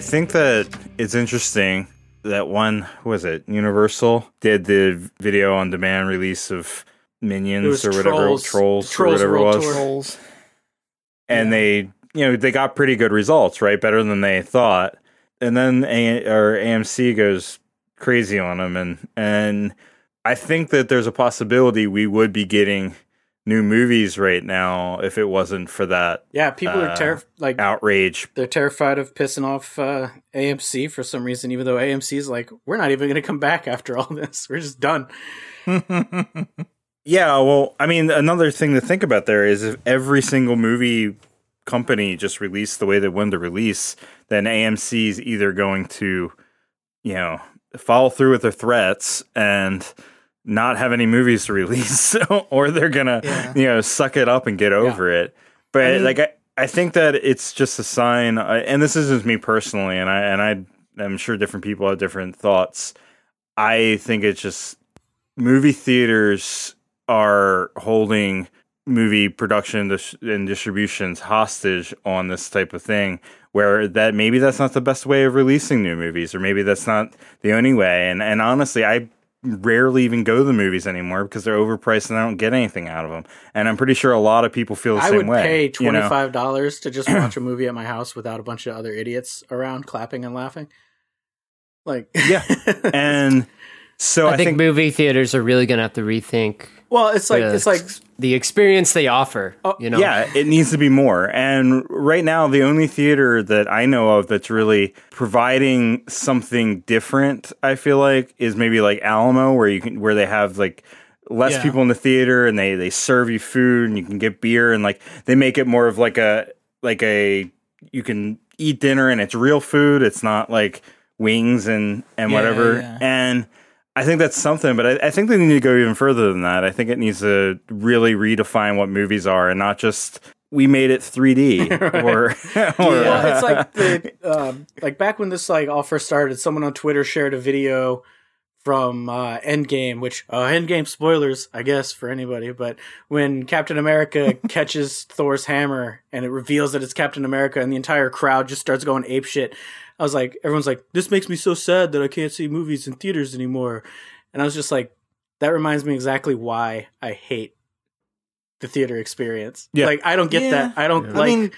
I think that it's interesting that one was it Universal did the video on demand release of Minions or whatever Trolls- Trolls, or whatever it was, Trolls. and they you know they got pretty good results, right? Better than they thought. And then A- or AMC goes crazy on them, and and I think that there's a possibility we would be getting new movies right now if it wasn't for that Yeah, people Uh, are terrified. Like outrage. they're terrified of pissing off uh, AMC for some reason, even though AMC is like, we're not even going to come back after all this. We're just done. Yeah, well, I mean, another thing to think about there is if every single movie company just released the way they wanted to release, then AMC is either going to, you know, follow through with their threats and not have any movies to release, or they're gonna, Yeah. you know, suck it up and get over it. But I mean- like, I, I think that it's just a sign, uh, and this isn't me personally, and I and I, I'm sure different people have different thoughts. I think it's just movie theaters are holding movie production and distributions hostage on this type of thing where that maybe that's not the best way of releasing new movies or maybe that's not the only way and and honestly I rarely even go to the movies anymore because they're overpriced and I don't get anything out of them and I'm pretty sure a lot of people feel the I same would way pay you twenty know? five dollars to just watch a movie at my house without a bunch of other idiots around clapping and laughing. Like, Yeah. and so I, think, movie theaters are really gonna have to rethink well, it's like the, it's like the experience they offer. Oh, you know, Yeah, it needs to be more. And right now, the only theater that I know of that's really providing something different, I feel like, is maybe like Alamo, where you can where they have like less Yeah. people in the theater and they they serve you food and you can get beer and like they make it more of like a like a you can eat dinner and it's real food. It's not like wings and and Yeah, whatever. yeah. And I think that's something, but I, I think they need to go even further than that. I think it needs to really redefine what movies are and not just we made it 3D or, or well, it's like the um, like back when this like all first started. Someone on Twitter shared a video from uh, Endgame, which uh, Endgame spoilers, I guess, for anybody. But when Captain America catches Thor's hammer and it reveals that it's Captain America, and the entire crowd just starts going ape shit. I was like, everyone's like, this makes me so sad that I can't see movies in theaters anymore. And I was just like, that reminds me exactly why I hate the theater experience. Yeah. Like, I don't get Yeah. that. I don't Yeah. I like mean,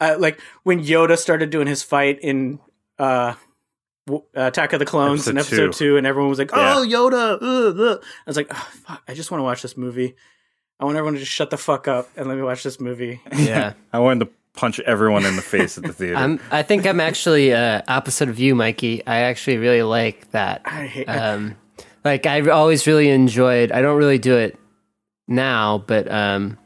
uh, like when Yoda started doing his fight in uh, Attack of the Clones in Episode episode two. and everyone was like, Yeah. "Oh, Yoda!" Ugh, ugh." I was like, oh, fuck, "I just want to watch this movie. I want everyone to just shut the fuck up and let me watch this movie." yeah. I wanted to punch everyone in the face at the theater. I'm. I think I'm actually uh, opposite of you, Mikey. I actually really like that. I hate. Um, like I always really enjoyed. I don't really do it now, but um,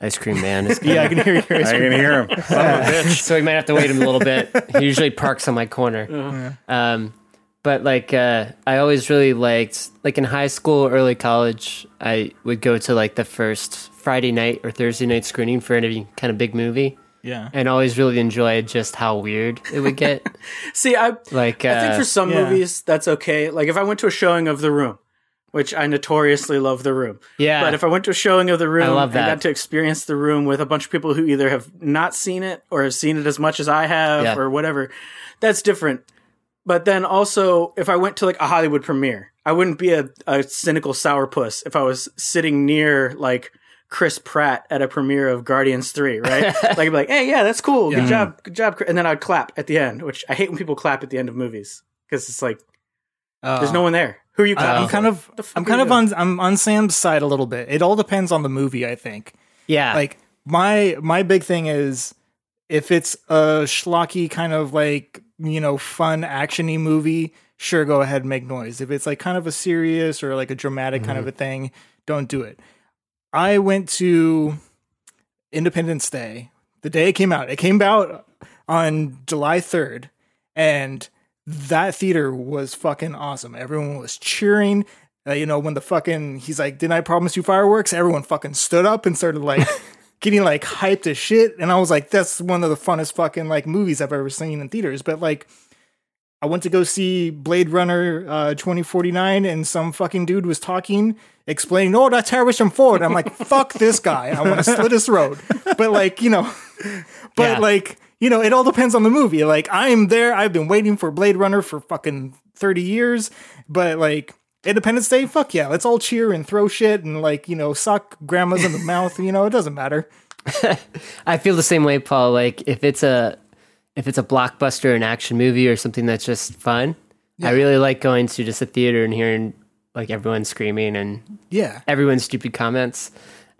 Ice Cream Man is. yeah, I can hear you. I can hear him. Son of a bitch. so we might have to wait him a little bit. He usually parks on my corner. Uh, Um, but like, uh, I always really liked, like in high school, early college, I would go to like the first Friday night or Thursday night screening for any kind of big movie, Yeah. and always really enjoyed just how weird it would get. See, I like, uh, I think for some yeah. movies that's okay. Like if I went to a showing of The Room, which I notoriously love The Room. yeah, But if I went to a showing of The Room I love and that. got to experience The Room with a bunch of people who either have not seen it or have seen it as much as I have Yeah. or whatever, that's different. But then also, if I went to like a Hollywood premiere, I wouldn't be a, a cynical sourpuss if I was sitting near like Chris Pratt at a premiere of Guardians 3, right? like, I'd be like, hey, yeah, that's cool. Good Yeah. job. Good job. And then I'd clap at the end, which I hate when people clap at the end of movies because it's like, there's no oh. one there. Who are you uh, I- clapping I'm kind of I'm kind of on I'm on Sam's side a little bit. It all depends on the movie, I think. yeah, Like my my big thing is if it's a schlocky kind of like, you know, fun actiony movie, sure go ahead and make noise. If it's like kind of a serious or like a dramatic kind mm-hmm. of a thing, don't do it. I went to Independence Day the day it came out. It came out on July 3rd and that theater was fucking awesome. Everyone was cheering. Uh, you know, when the fucking he's like, "Didn't I promise you fireworks?" Everyone fucking stood up and started like getting like hyped as shit. And I was like, "That's one of the funnest fucking like movies I've ever seen in theaters." But like, I went to go see Blade Runner uh, 2049, and some fucking dude was talking, explaining, "Oh, that's Harrison Ford." I'm like, "Fuck this guy! I want to slit his throat." But like, you know, but Yeah. like, you know, it all depends on the movie. Like I'm there, I've been waiting for Blade Runner for fucking 30 years, but like Independence Day, fuck yeah, let's all cheer and throw shit and like, you know, suck grandmas in the mouth, you know, it doesn't matter. I feel the same way, Paul. Like if it's a if it's a blockbuster, an action movie, or something that's just fun, I really like going to just a theater and hearing like everyone screaming and Yeah. everyone's stupid comments.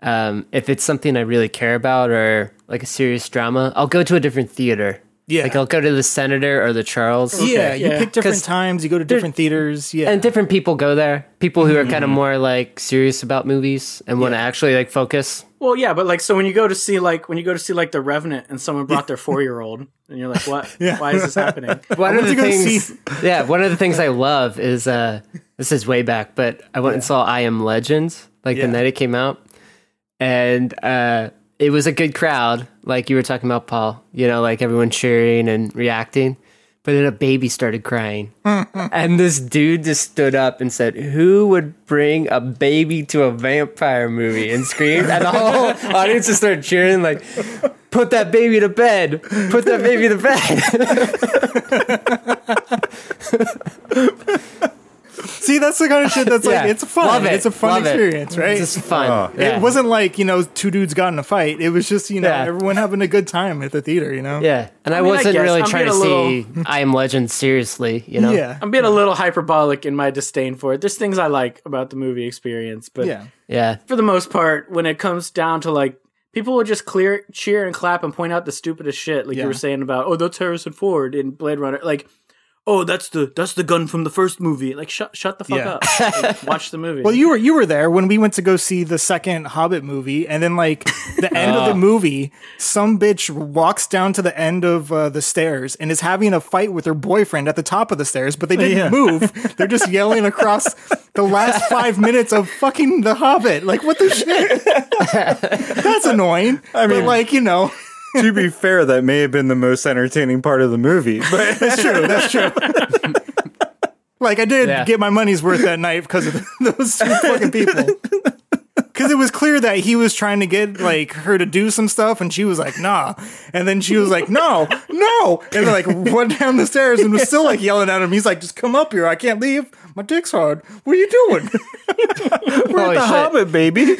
Um, if it's something I really care about or like a serious drama, I'll go to a different theater. Yeah. Like I'll go to the Senator or the Charles. yeah, you yeah. pick different 'Cause times, you go to different theaters. Yeah. And different people go there. People who are kind Mm-hmm. of more like serious about movies and want to actually like focus. Well, yeah, but like, so when you go to see like when you go to see like The Revenant, and someone brought their four year old, and you're like, what? Yeah. Why is this happening? One of went the to go things, yeah, one of the things I love is uh, this is way back, but I went and saw I Am Legend like Yeah. the night it came out, and uh, it was a good crowd, like you were talking about, Paul. You know, like everyone cheering and reacting. But then a baby started crying, and this dude just stood up and said, "Who would bring a baby to a vampire movie?" and screamed, and the whole audience just started cheering, like, "Put that baby to bed! Put that baby to bed!" See, that's the kind of shit that's like Yeah. it's fun. Love it. It's a fun Love it. experience, right? It's just fun. Oh. yeah. It wasn't like, you know, two dudes got in a fight. It was just, you know, Yeah. everyone having a good time at the theater, you know? Yeah, and I, mean, wasn't guess really I'm trying to being a see I Am Legend seriously, you know. Yeah. I'm being a little hyperbolic in my disdain for it. There's things I like about the movie experience, but Yeah. yeah, for the most part, when it comes down to like people will just clear, cheer and clap and point out the stupidest shit, like Yeah. you were saying about, oh, that's Harrison Ford in Blade Runner, like. Oh, that's the that's the gun from the first movie. Like, shut shut the fuck Yeah. up. Like, watch the movie. Well, you were you were there when we went to go see the second Hobbit movie, and then like the end of the movie, some bitch walks down to the end of uh, the stairs and is having a fight with her boyfriend at the top of the stairs, but they didn't Yeah. move. They're just yelling across the last five minutes of fucking the Hobbit. Like what the shit? That's annoying. I mean, mean- like you know, to be fair, that may have been the most entertaining part of the movie, but that's true. That's true. Like I did Yeah. get my money's worth that night because of those two fucking people. Because it was clear that he was trying to get like her to do some stuff, and she was like, "Nah," and then she was like, "No, no," and then like went down the stairs and was still like yelling at him. He's like, "Just come up here! I can't leave. My dick's hard. What are you doing?" We're Holy the shit. Hobbit, baby.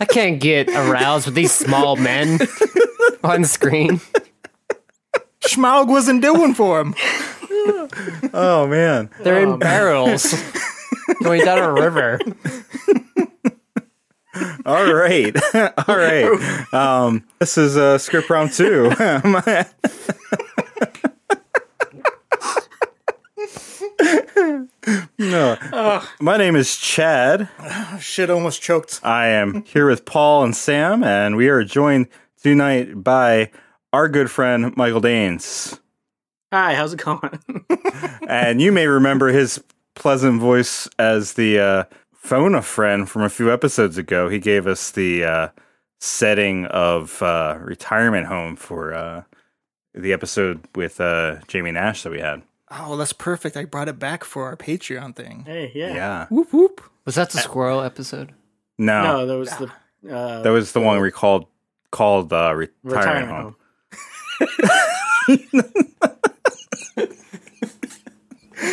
I can't get aroused with these small men on screen. Smaug wasn't doing for him. Oh man. They're in barrels going down a river. All right. All right. Um, this is uh, script round two. No. My name is Chad. Shit, almost choked. I am here with Paul and Sam, and we are joined tonight by our good friend Michael Danes. Hi, how's it going? And you may remember his pleasant voice as the uh, phone a friend from a few episodes ago. He gave us the uh, setting of uh, retirement home for uh, the episode with uh, Jamie Nash that we had. Oh, that's perfect. I brought it back for our Patreon thing. hey, yeah. Yeah. Whoop whoop. Was that the squirrel episode? No, No, that was the uh, that was the one we called called uh, retirement, retirement home. home.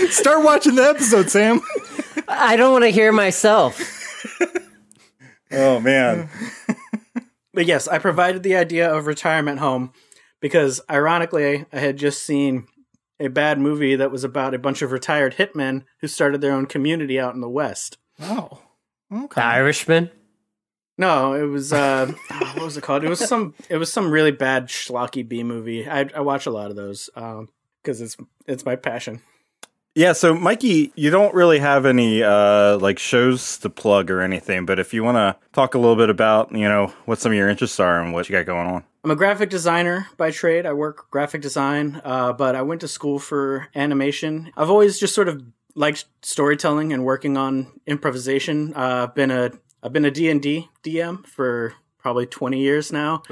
Start watching the episode, Sam. I don't want to hear myself. Oh man. But yes, I provided the idea of retirement home because ironically, I had just seen a bad movie that was about a bunch of retired hitmen who started their own community out in the West. Oh, okay. The Irishman? No, it was uh what was it called? It was some it was some really bad schlocky B movie. I I watch a lot of those um because it's it's my passion. Yeah, so Mikey, you don't really have any uh like shows to plug or anything, but if you want to talk a little bit about, you know, what some of your interests are and what you got going on. I'm a graphic designer by trade. I work graphic design, uh, but I went to school for animation. I've always just sort of liked storytelling and working on improvisation. Uh, I've been a I've been a D&D DM for probably 20 years now.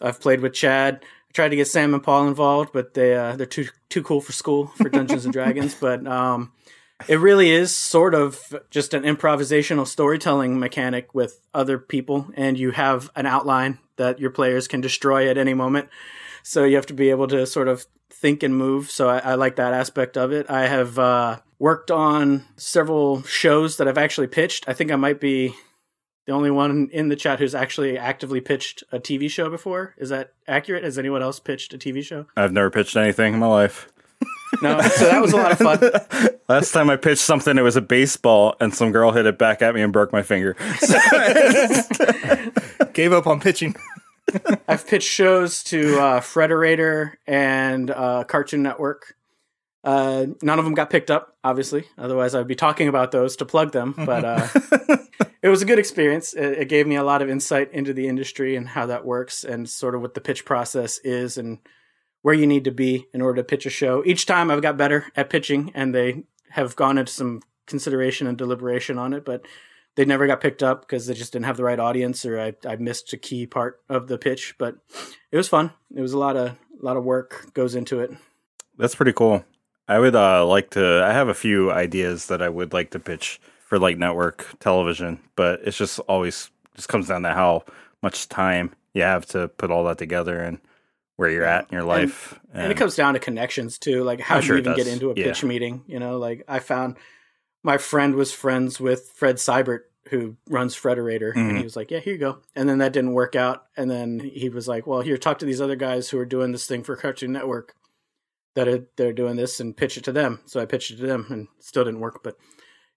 I've played with Chad. I tried to get Sam and Paul involved, but they uh, they're too too cool for school for Dungeons and Dragons. But um, it really is sort of just an improvisational storytelling mechanic with other people, and you have an outline that your players can destroy at any moment. So you have to be able to sort of think and move. So I, I like that aspect of it. I have uh, worked on several shows that I've actually pitched. I think I might be the only one in the chat who's actually actively pitched a TV show before. Is that accurate? Has anyone else pitched a TV show? I've never pitched anything in my life. No. So that was a lot of fun. Last time I pitched something, it was a baseball, and some girl hit it back at me and broke my finger. So Gave up on pitching. I've pitched shows to uh, Frederator and uh, Cartoon Network. Uh, none of them got picked up, obviously. Otherwise, I'd be talking about those to plug them. But uh, it was a good experience. It, it gave me a lot of insight into the industry and how that works, and sort of what the pitch process is, and where you need to be in order to pitch a show. Each time, I've got better at pitching, and they have gone into some consideration and deliberation on it. But they never got picked up because they just didn't have the right audience, or I, I missed a key part of the pitch. But it was fun. It was a lot of a lot of work goes into it. That's pretty cool. I would uh, like to. I have a few ideas that I would like to pitch for like network television, but it's just always just comes down to how much time you have to put all that together and where you're at in your life. And it comes down to connections too. Like how I'm do sure you even get into a Yeah. pitch meeting? You know, like I found my friend was friends with Fred Seibert, who runs Frederator, and Mhm. he was like, "Yeah, here you go." And then that didn't work out. And then he was like, "Well, here, talk to these other guys who are doing this thing for Cartoon Network that are they're doing this, and pitch it to them." So I pitched it to them, and still didn't work. But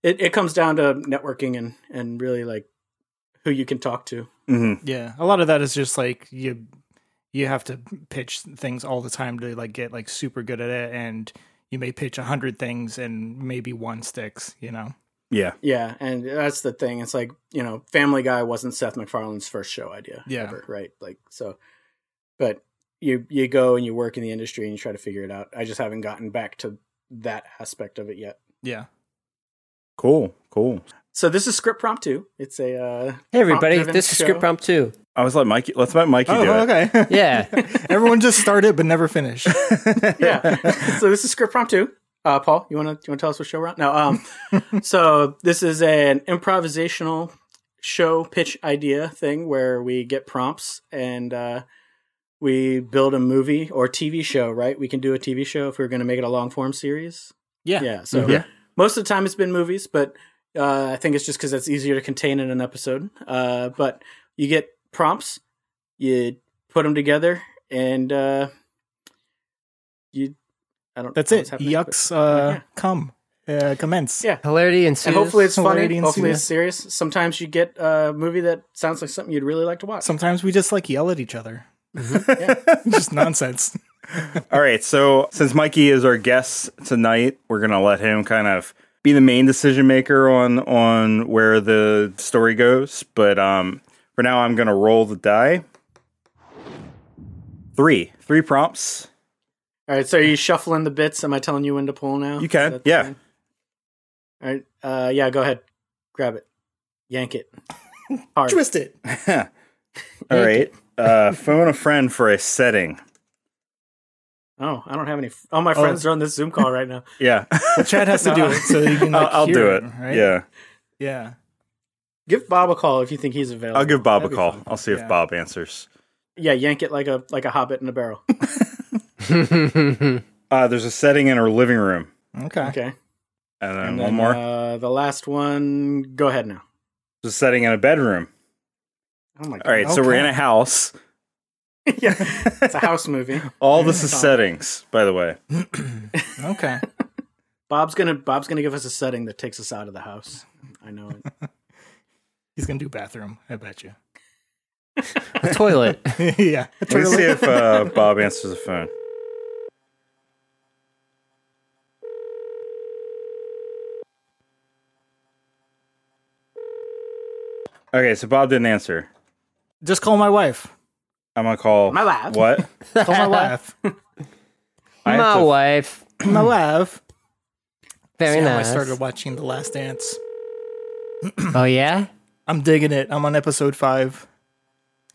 it it comes down to networking and and really like who you can talk to. hmm Yeah, a lot of that is just like you you have to pitch things all the time to like get like super good at it, and you may pitch a hundred things and maybe one sticks. You know. Yeah, Yeah, and that's the thing. It's like you know, Family Guy wasn't Seth MacFarlane's first show idea. Yeah. ever, right? Like so, but you you go and you work in the industry and you try to figure it out. I just haven't gotten back to that aspect of it yet. Yeah. cool, cool. So this is script prompt two. It's a uh, Hey everybody, this is show. Script Prompt 2. I was like, Mikey, let's let Mikey do Oh, it. okay. Yeah. Everyone just started but never finished. yeah. so this is script prompt two. Uh, Paul, you want to you want to tell us what show we're on? No. Um. so this is an improvisational show pitch idea thing where we get prompts and uh, we build a movie or TV show. Right? We can do a TV show if we're going to make it a long form series. Yeah. Yeah. So Yeah. most of the time it's been movies, but uh, I think it's just because it's easier to contain in an episode. Uh, but you get prompts, you put them together, and uh, you. I don't. That's it. Yucks. but- Uh, yeah. come. Uh, commence. Yeah. Hilarity ensues. And hopefully it's funny. Hilarity Hopefully it's serious. Sometimes you get a movie that sounds like something you'd really like to watch. Sometimes we just like yell at each other. Yeah. just nonsense. All right, so since Mikey is our guest tonight, we're gonna let him kind of be the main decision maker on on where the story goes. But um, for now, I'm gonna roll the die. Three, three prompts. All right. So are you shuffling the bits? Am I telling you when to pull now? You can, Is that the yeah. thing? All right. Uh, yeah. Go ahead. Grab it. Yank it. Hard. Twist it. All right, uh, phone a friend for a setting. Oh, I don't have any. All my friends are on this Zoom call right now. Yeah, Chad has to do it so you can. I'll, Like, I'll hear do it. Right? Yeah, Yeah. Give Bob a call if you think he's available. I'll give Bob That'd a call. I'll see if Bob answers. Yeah, yank it like a like a hobbit in a barrel. Uh, there's a setting in our living room, Okay. Okay. and then And one more. Uh, the last one. Go ahead now. There's a setting in a bedroom. Oh my god. All right, so we're in a house. yeah, it's a house movie. All this is settings, by the way. Okay. Bob's gonna Bob's gonna give us a setting that takes us out of the house. I know it. He's gonna do bathroom. I bet you. a toilet. yeah. Let me see if uh, Bob answers the phone. Okay, so Bob didn't answer. Just call my wife. I'm gonna call My wife. What? Call my wife. I have My to- wife. my wife. Very See how nice. I started watching The Last Dance. Oh yeah. I'm digging it. I'm on episode five.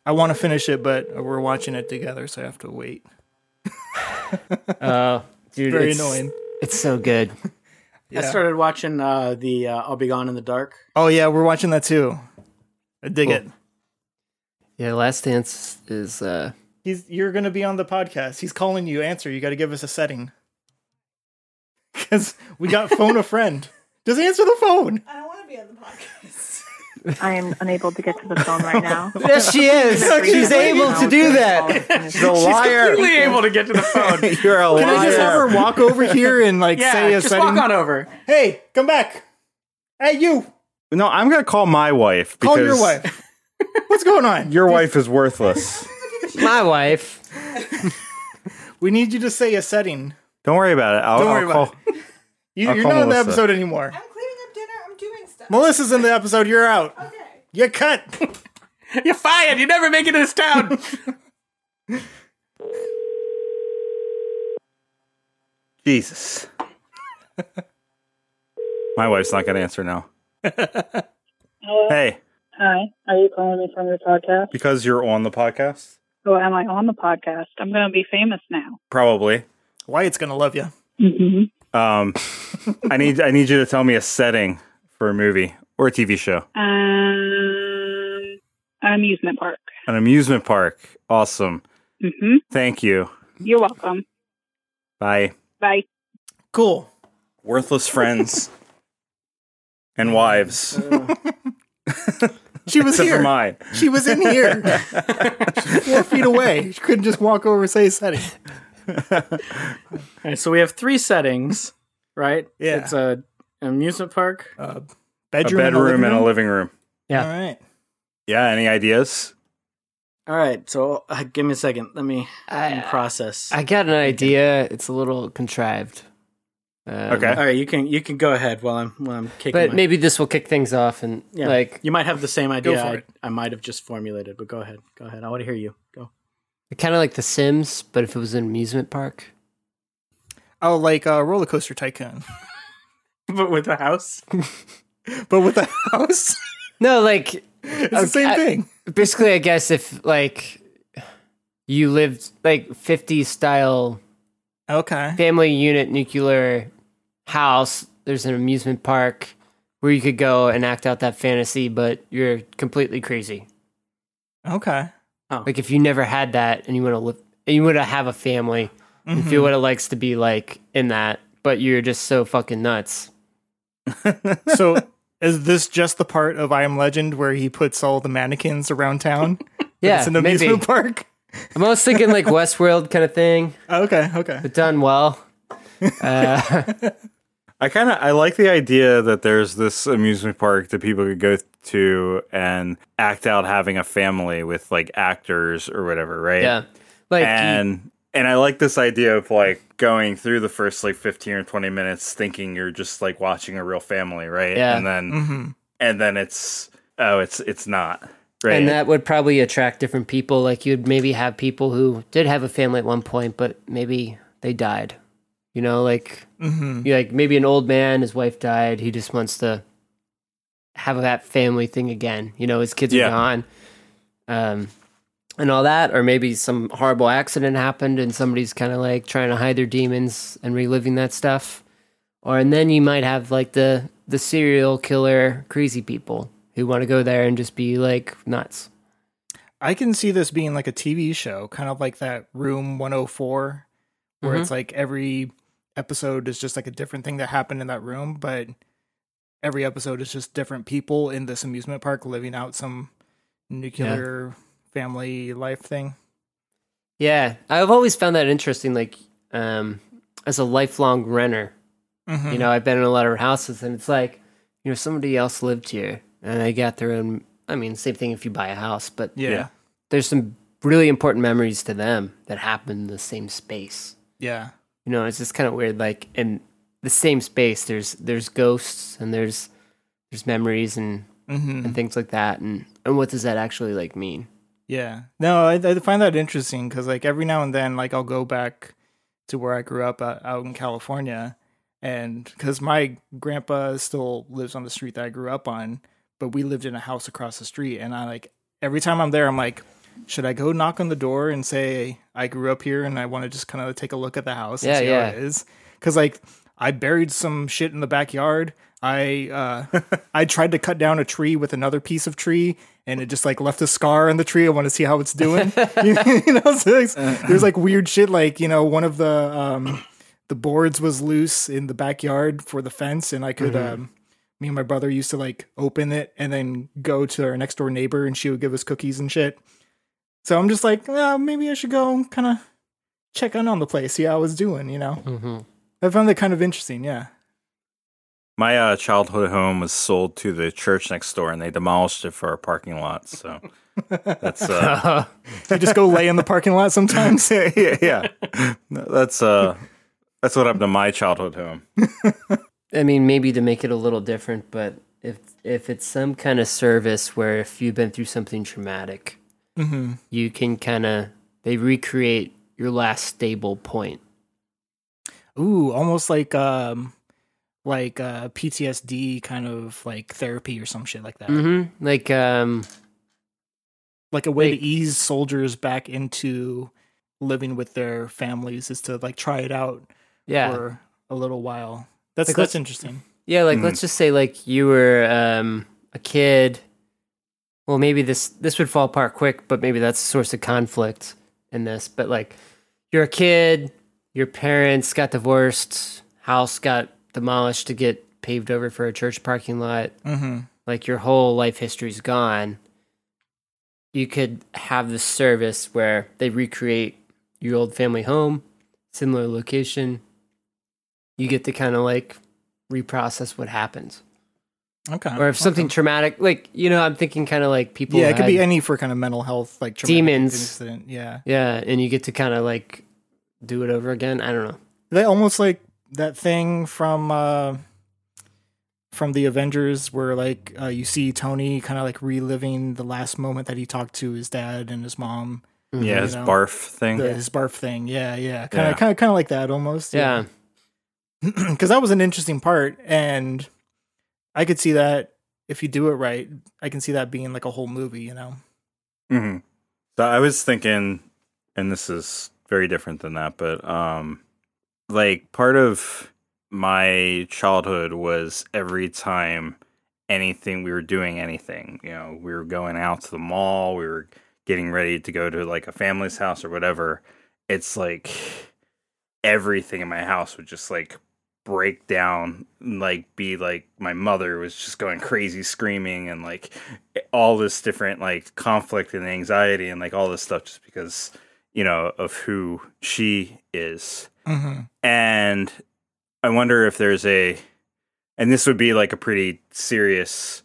I want to finish it, but we're watching it together, so I have to wait. Oh, dude, Very it's, annoying. It's so good. I started watching uh, the uh, I'll Be Gone in the Dark. Oh yeah, we're watching that too. I dig Cool. it. Yeah, Last Dance is uh He's you're gonna be on the podcast. He's calling you. Answer. You got to give us a setting. Because we got phone a friend. Just answer the phone. I don't want to be on the podcast. I am unable to get to the phone right now. Yes, she is. She's able to do that. She's a liar. Completely able to get to the phone. You're a liar. Can I just have her walk over here and like yeah, say a setting? just setting? walk on over. Hey, come back. Hey, you. No, I'm gonna call my wife. Call your wife. What's going on? Your wife is worthless. My wife. We need you to say a setting. Don't worry about it. I'll, Don't I'll worry call. about You, I'll you're call not in the episode anymore. I'm cleaning up dinner. I'm doing stuff. Melissa's in the episode. You're out. Okay. You cut. You're fired. You never make it in this town. Jesus. my wife's not gonna answer now. Hello. Hey, Hi. Are you calling me from your podcast? because you're on the podcast, Oh, am I on the podcast? I'm going to be famous now. probably. Wyatt's gonna love you. Mm-hmm. Um, I need I need you to tell me a setting for a movie or a TV show. Um, an amusement park. An amusement park. Awesome. Mm-hmm. Thank you. You're welcome. Bye. Bye. Cool. Worthless friends and wives. She was Except for here. mine. She was in here. She's four feet away. She couldn't just walk over and say a setting. All right, so we have three settings, right? Yeah. It's a an amusement park. Uh, A bedroom, bedroom and a living living room. room. Yeah. All right. Yeah. Any ideas? All right, so uh, give me a second. Let me, I, process. I got an idea. It's a little contrived. Um, Okay. All right, you can you can go ahead while I'm while I'm kicking. But my- maybe this will kick things off and yeah, like you might have the same idea I. I might have just formulated. But go ahead, go ahead. I want to hear you. Go. kind of like The Sims, but if it was an amusement park. Oh, like a roller coaster tycoon, but with a house. but with a house. No, like It's the same I- thing. basically, I guess if like you lived like 50s style Okay. family unit nuclear house, there's an amusement park where you could go and act out that fantasy, but you're completely crazy. Okay. Oh. Like if you never had that and you want to live, and you want to have a family and feel what it likes to be like in that, but you're just so fucking nuts. So is this just the part of I Am Legend where he puts all the mannequins around town? Yeah, it's an maybe. amusement park. I'm almost thinking like Westworld kind of thing, Okay. Okay. but done well. Uh, I kind of I like the idea that there's this amusement park that people could go to and act out having a family with like actors or whatever, right? yeah, like you- and and I like this idea of like going through the first like 15 or 20 minutes thinking you're just like watching a real family, right? Yeah. And then hmm and then it's oh, it's it's not. Right. And that would probably attract different people. Like you'd maybe have people who did have a family at one point, but maybe they died. You know, like hmm you like maybe an old man, his wife died. He just wants to have that family thing again. You know, his kids Yeah. are gone, um, and all that. Or maybe some horrible accident happened, and somebody's kind of like trying to hide their demons and reliving that stuff. Or and then you might have like the the serial killer crazy people who want to go there and just be like nuts. I can see this being like a TV show, kind of like that Room 104, where Mhm. it's like every episode is just like a different thing that happened in that room, but every episode is just different people in this amusement park living out some nuclear family life thing. Yeah, I've always found that interesting. Like, um, as a lifelong renter, Mhm. you know, I've been in a lot of houses, and it's like, you know, somebody else lived here, and they got their own. I mean, same thing if you buy a house, but yeah. Yeah. there's some really important memories to them that happen in the same space. Yeah. You know, it's just kind of weird. Like in the same space, there's there's ghosts and there's there's memories and hmm and things like that, and and what does that actually like mean? Yeah. No, I, I find that interesting because like every now and then, like I'll go back to where I grew up uh, out in California, and because my grandpa still lives on the street that I grew up on, but we lived in a house across the street, and I like every time I'm there, I'm like, should I go knock on the door and say I grew up here and I want to just kind of take a look at the house and Yeah, see yeah. how it is? Because like I buried some shit in the backyard. I uh, I tried to cut down a tree with another piece of tree, and it just like left a scar in the tree. I want to see how it's doing. you know, so there's like weird shit. Like you know, one of the um, the boards was loose in the backyard for the fence, and I could. Um, me and my brother used to like open it and then go to our next door neighbor, and she would give us cookies and shit. So I'm just like, well, maybe I should go kind of check in on the place, see how I was doing. You know, hmm I found that kind of interesting. Yeah. My uh, childhood home was sold to the church next door, and they demolished it for a parking lot. So that's uh, You just go lay in the parking lot sometimes. yeah, yeah, yeah. That's uh, that's what happened to my childhood home. I mean, maybe to make it a little different, but if if it's some kind of service where if you've been through something traumatic, hmm you can kind of they recreate your last stable point. Ooh, almost like um, like uh, PTSD kind of like therapy or some shit like that. Mm-hmm. Like, um, Like a way Like- to ease soldiers back into living with their families is to like try it out yeah, for a little while. That's Like, that's interesting. yeah. Like, Mhm. let's just say like you were um a kid. Well, maybe this this would fall apart quick, but maybe that's a source of conflict in this. But like, you're a kid. Your parents got divorced. House got demolished to get paved over for a church parking lot. hmm like your whole life history's gone, you could have this service where they recreate your old family home, similar location. You get to kind of like reprocess what happens. Okay. Or if something Okay. traumatic, like, you know, I'm thinking kind of like people. yeah, it could be any for kind of mental health, like traumatic Demons. Incident. Yeah, Yeah, and you get to kind of like do it over again. I don't know. they almost like that thing from uh from the Avengers where like uh, you see Tony kind of like reliving the last moment that he talked to his dad and his mom, Yeah, his know, barf thing. the, his barf thing. Yeah, yeah, kind Yeah. of, kind of, kind of like that almost. Yeah. because that was an interesting part, and I could see that if you do it right, I can see that being like a whole movie. You know. hmm So I was thinking, and this is very different than that, but um, like part of my childhood was every time anything we were doing anything, you know, we were going out to the mall, we were getting ready to go to like a family's house or whatever. It's like everything in my house would just like break down like be like my mother was just going crazy screaming and like all this different like conflict and anxiety and like all this stuff just because you know of who she is Mm-hmm. and i wonder if there's a and this would be like a pretty serious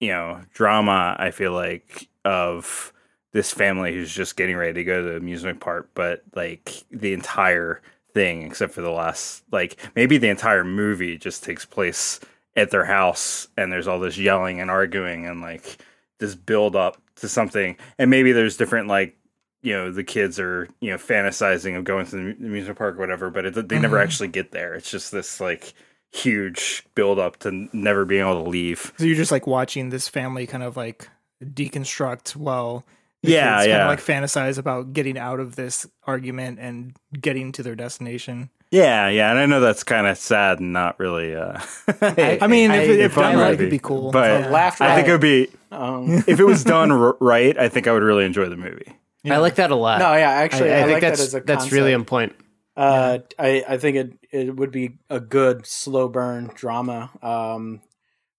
you know drama i feel like of this family who's just getting ready to go to the amusement park but like the entire thing except for the last like maybe the entire movie just takes place at their house and there's all this yelling and arguing and like this build up to something and maybe there's different like you know the kids are you know fantasizing of going to the amusement park or whatever but it, they never Mhm. actually get there it's just this like huge build up to never being able to leave So you're just like watching this family kind of like deconstruct while Yeah, kids yeah. kind of like fantasize about getting out of this argument and getting to their destination. yeah yeah and i know that's kind of sad and not really uh I mean, if, it, if fun done right, movie, it'd be cool. but Yeah. Laughed i think it would be Um, if it was done r- right i think i would really enjoy the movie I like that a lot. no, yeah, actually, I, I, I think like that's that as a that's really on point. Uh, I I think it it would be a good slow burn drama, um,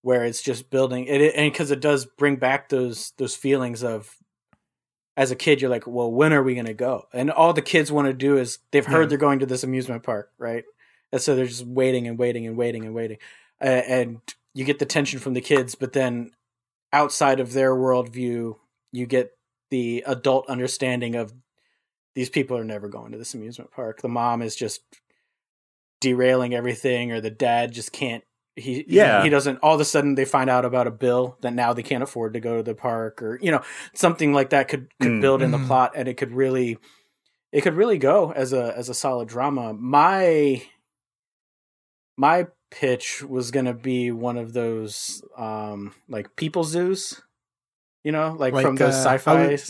where it's just building it, and because it does bring back those those feelings of, as a kid, you're like, well, when are we gonna go? And all the kids want to do is they've heard Yeah. they're going to this amusement park, right? And so they're just waiting and waiting and waiting and waiting, uh, and you get the tension from the kids, but then outside of their worldview, you get the adult understanding of these people are never going to this amusement park. The mom is just derailing everything, or the dad just can't. He Yeah. he doesn't. All of a sudden, they find out about a bill that now they can't afford to go to the park, or you know something like that could could Mm. build in the Mhm. plot, and it could really it could really go as a as a solid drama. My my pitch was gonna be one of those um like people zoos You know, like, Like, from those uh, sci-fi would-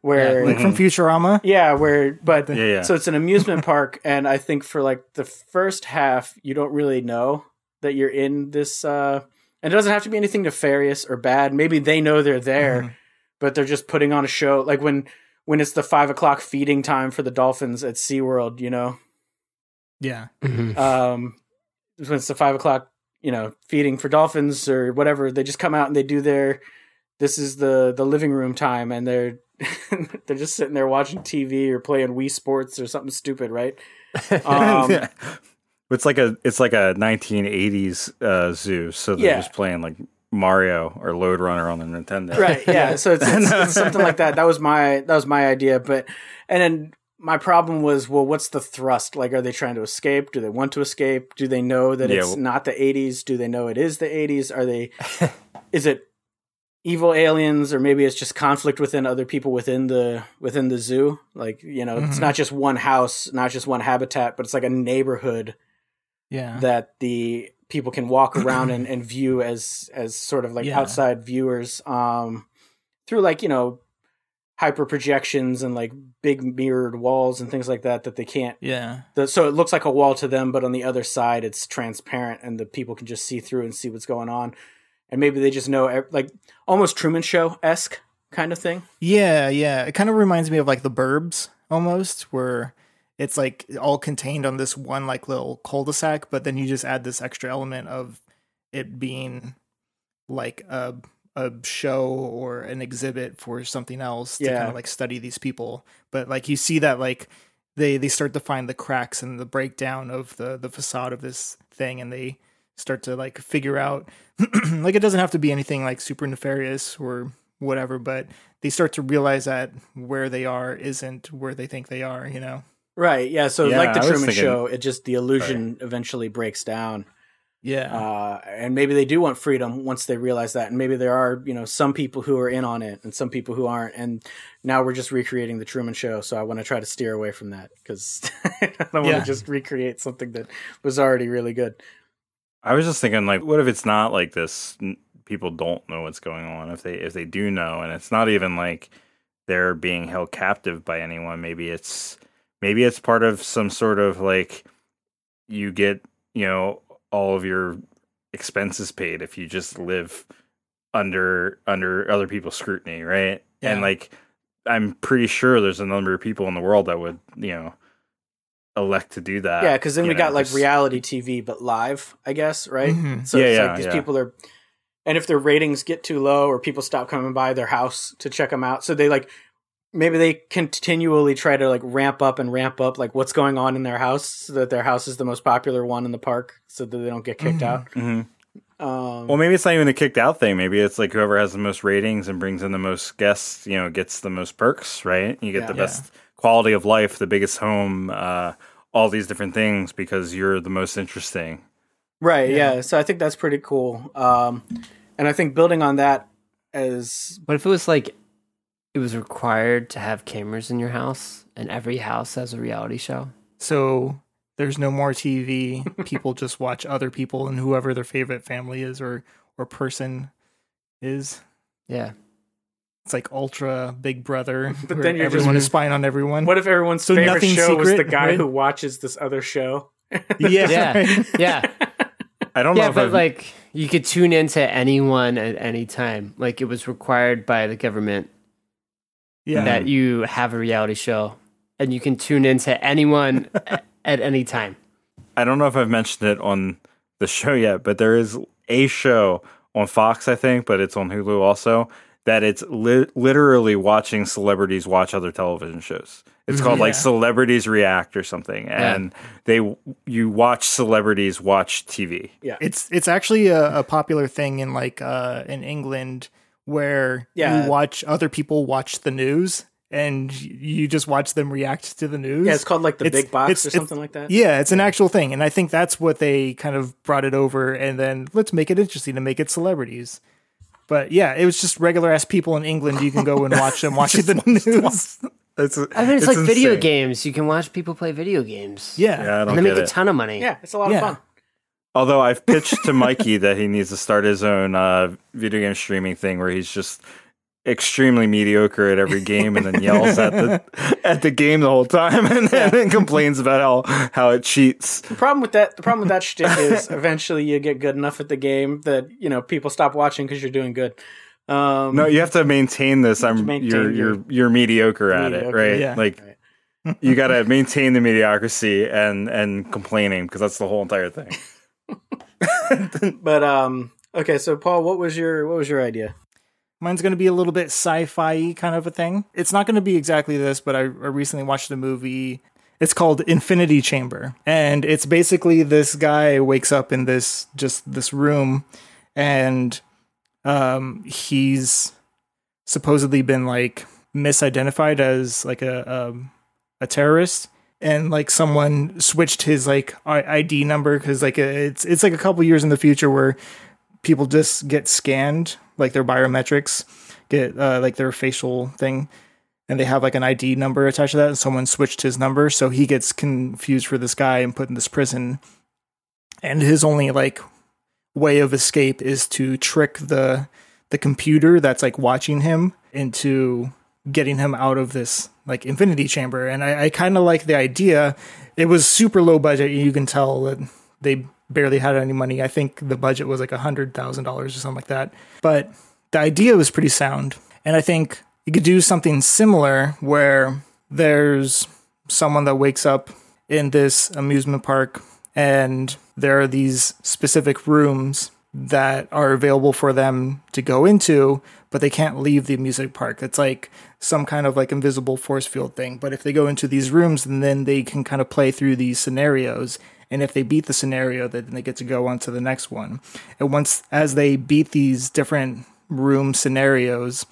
where like from Futurama. yeah, where but Yeah, yeah. so it's an amusement park, and I think for like the first half, you don't really know that you're in this. uh and It doesn't have to be anything nefarious or bad. Maybe they know they're there, Mhm. but they're just putting on a show. Like when when it's the five o'clock feeding time for the dolphins at SeaWorld, you know, Yeah. Mhm. um, when it's the five o'clock, you know, feeding for dolphins or whatever, they just come out and they do their. This is the the living room time, and they're they're just sitting there watching TV or playing Wii Sports or something stupid, right? Um, it's like a it's like a 1980s uh, zoo, so they're Yeah. just playing like Mario or Lode Runner on the Nintendo. right yeah so it's, it's, it's something like that. That was my that was my idea but and then my problem was well what's the thrust? Like are they trying to escape? Do they want to escape? Do they know that Yeah, it's well- not the 80s do they know it is the 80s are they is it evil aliens or maybe it's just conflict within other people within the within the zoo like you know it's Mhm. not just one house not just one habitat but it's like a neighborhood Yeah. that the people can walk around and, and view as as sort of like Yeah. outside viewers um through like you know hyper projections and like big mirrored walls and things like that that they can't yeah. the, so it looks like a wall to them but on the other side it's transparent and the people can just see through and see what's going on and maybe they just know eh, like almost truman show esque kind of thing Yeah, yeah. It kind of reminds me of like the Burbs almost, where it's like all contained on this one like little cul-de-sac, but then you just add this extra element of it being like a a show or an exhibit for something else to Yeah. kind of like study these people. But like you see that like they they start to find the cracks and the breakdown of the the facade of this thing and they start to like figure out like it doesn't have to be anything like super nefarious or whatever, but they start to realize that where they are isn't where they think they are, you know? right yeah so Yeah, like the I truman thinking- show it just the illusion eventually breaks down Yeah. uh, and maybe they do want freedom once they realize that and maybe there are you know some people who are in on it and some people who aren't and now we're just recreating the truman show so i want to try to steer away from that because i don't want Yeah. to just recreate something that was already really good I was just thinking, like, what if it's not like this? People don't know what's going on. If they if they do know, and it's not even like they're being held captive by anyone. Maybe it's maybe it's part of some sort of like you get you know all of your expenses paid if you just live under under other people's scrutiny, right? Yeah. And like I'm pretty sure there's a number of people in the world that would you know elect to do that. yeah because then we know, got like just- reality tv but live i guess right Mhm. so Yeah, it's yeah, like these yeah. people are and if their ratings get too low or people stop coming by their house to check them out so they like maybe they continually try to like ramp up and ramp up like what's going on in their house so that their house is the most popular one in the park so that they don't get kicked Mhm. out Mhm. um Well, maybe it's not even a kicked out thing. Maybe it's like whoever has the most ratings and brings in the most guests, you know, gets the most perks, right? You get Yeah. the Yeah. best quality of life, the biggest home, uh, all these different things because you're the most interesting. right Yeah. yeah. so i think that's pretty cool um and i think building on that as What if it was like it was required to have cameras in your house and every house has a reality show? So there's no more TV. people just watch other people and whoever their favorite family is or or person is. Yeah. It's like ultra Big Brother. But then you're everyone just- is spying on everyone. what if everyone's So favorite nothing show was the guy right? who watches this other show yeah, Yeah. Yeah. I don't know yeah, if but I've, like you could tune into anyone at any time. Like it was required by the government yeah. that you have a reality show and you can tune into anyone at any time. I don't know if I've mentioned it on the show yet, but there is a show on Fox, I think, but it's on Hulu also. That it's li- literally watching celebrities watch other television shows. It's called like Celebrities React or something, and they you watch celebrities watch TV. Yeah, It's it's actually a, a popular thing in like uh in England where Yeah. you watch other people watch the news and you just watch them react to the news. yeah it's called like the It's- big box it's- or it's- something like that Yeah, it's an actual thing, and I think that's what they kind of brought it over, and then let's make it interesting to make it celebrities. But yeah, it was just regular ass people in England. You can go and watch them watching the news. It's, I mean, it's, like video games. You can watch people play video games. Yeah, Yeah, I And don't they get make a ton of money. yeah it's a lot Yeah. of fun Although I've pitched to Mikey that he needs to start his own uh, video game streaming thing where he's just extremely mediocre at every game and then yells at the at the game the whole time and, then complains about how how it cheats. The problem with that, the problem with that shtick is eventually you get good enough at the game that you know people stop watching because you're doing good. Um, No, you have to maintain this. I'm maintain you're your- you're you're mediocre at Mediocre, it, right? yeah. Like you got to maintain the mediocrity and and complaining because that's the whole entire thing. but um, okay. So Paul, what was your what was your idea? Mine's going to be a little bit sci-fi kind of a thing. It's not going to be exactly this, but I, I recently watched a movie. It's called Infinity Chamber, and it's basically this guy wakes up in this just this room, and um, he's supposedly been like misidentified as like a um, a terrorist, and like someone switched his like ID number because like it's it's like a couple years in the future where people just get scanned like their biometrics get uh, like their facial thing and they have like an id number attached to that and someone switched his number so he gets confused for this guy and put in this prison. And his only like way of escape is to trick the the computer that's like watching him into getting him out of this like infinity chamber. And i, I kind of like the idea. It was super low budget you can tell that they barely had any money. I think the budget was like a hundred thousand dollars or something like that. But the idea was pretty sound. And i think you could do something similar where there's someone that wakes up in this amusement park and there are these specific rooms that are available for them to go into but they can't leave the amusement park. It's like some kind of like invisible force field thing. But if they go into these rooms and then they can kind of play through these scenarios and if they beat the scenario then they get to go on to the next one and once as they beat these different room scenarios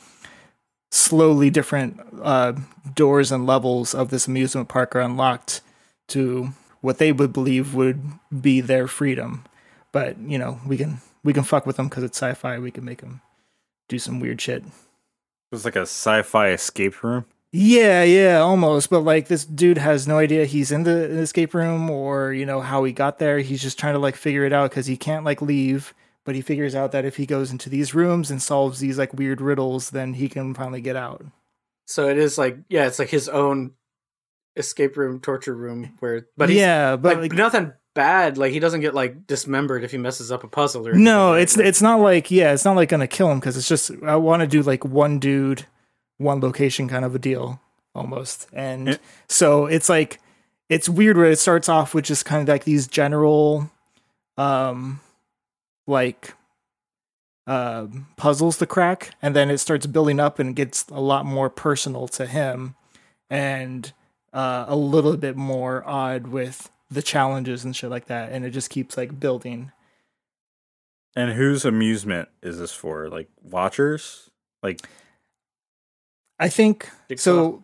slowly different uh, doors and levels of this amusement park are unlocked to what they would believe would be their freedom. But you know, we can we can fuck with them because it's sci-fi. We can make them do some weird shit. It was like a sci-fi escape room. Yeah, yeah, almost. But like this dude has no idea he's in the escape room or you know how he got there. He's just trying to like figure it out because he can't like leave. But he figures out that if he goes into these rooms and solves these like weird riddles, then he can finally get out. So it is like yeah, it's like his own escape room, torture room where, but he's, yeah, but like, like, nothing bad. Like he doesn't get like dismembered if he messes up a puzzle or anything No, it's it's not like yeah, it's not like gonna kill him because it's just I want to do like one dude, one location kind of a deal almost, and so it's like it's weird where it starts off with just kind of like these general, um, like, uh, puzzles to crack, and then it starts building up and gets a lot more personal to him, and uh, a little bit more odd with the challenges and shit like that, and it just keeps like building. And whose amusement is this for? Like watchers? Like I think Jigsaw. so.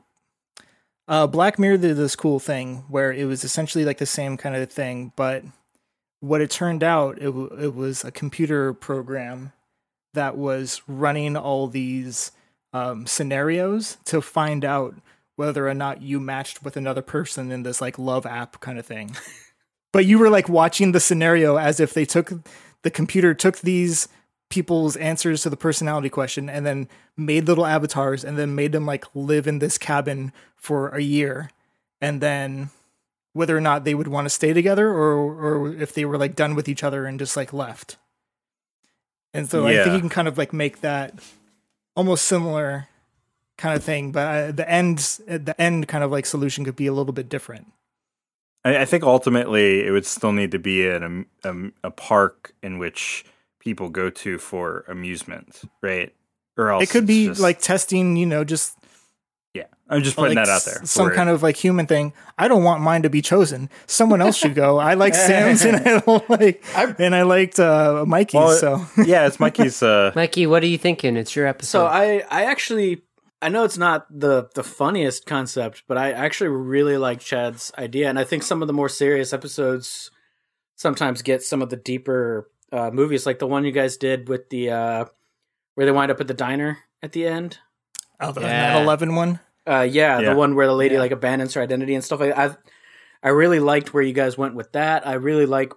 Uh, Black Mirror did this cool thing where it was essentially like the same kind of thing, but what it turned out it, w- it was a computer program that was running all these um, scenarios to find out whether or not you matched with another person in this like love app kind of thing. but you were like watching the scenario as if they took the computer took these people's answers to the personality question and then made little avatars and then made them like live in this cabin for a year. And then whether or not they would want to stay together or or if they were like done with each other and just like left. And so i think you can kind of like make that almost similar kind of thing but uh, the end the end kind of like solution could be a little bit different. I, I think ultimately it would still need to be an, um, a park in which people go to for amusement, right? Or else it could be just- like testing you know just yeah. I'm just putting like that out there. s- Some kind it. of like human thing. I don't want mine to be chosen. Someone else should go. I like Sam's and I don't like and I liked uh, Mikey's. Well, so yeah, it's Mikey's. Uh, Mikey, what are you thinking? It's your episode. So I I actually I know it's not the the funniest concept, but I actually really like Chad's idea, and I think some of the more serious episodes sometimes get some of the deeper uh, movies, like the one you guys did with the uh, where they wind up at the diner at the end. oh, the Yeah. 9/11 one. Uh, yeah, Yeah. the one where the lady Yeah. like abandons her identity and stuff like. I I really liked where you guys went with that. I really like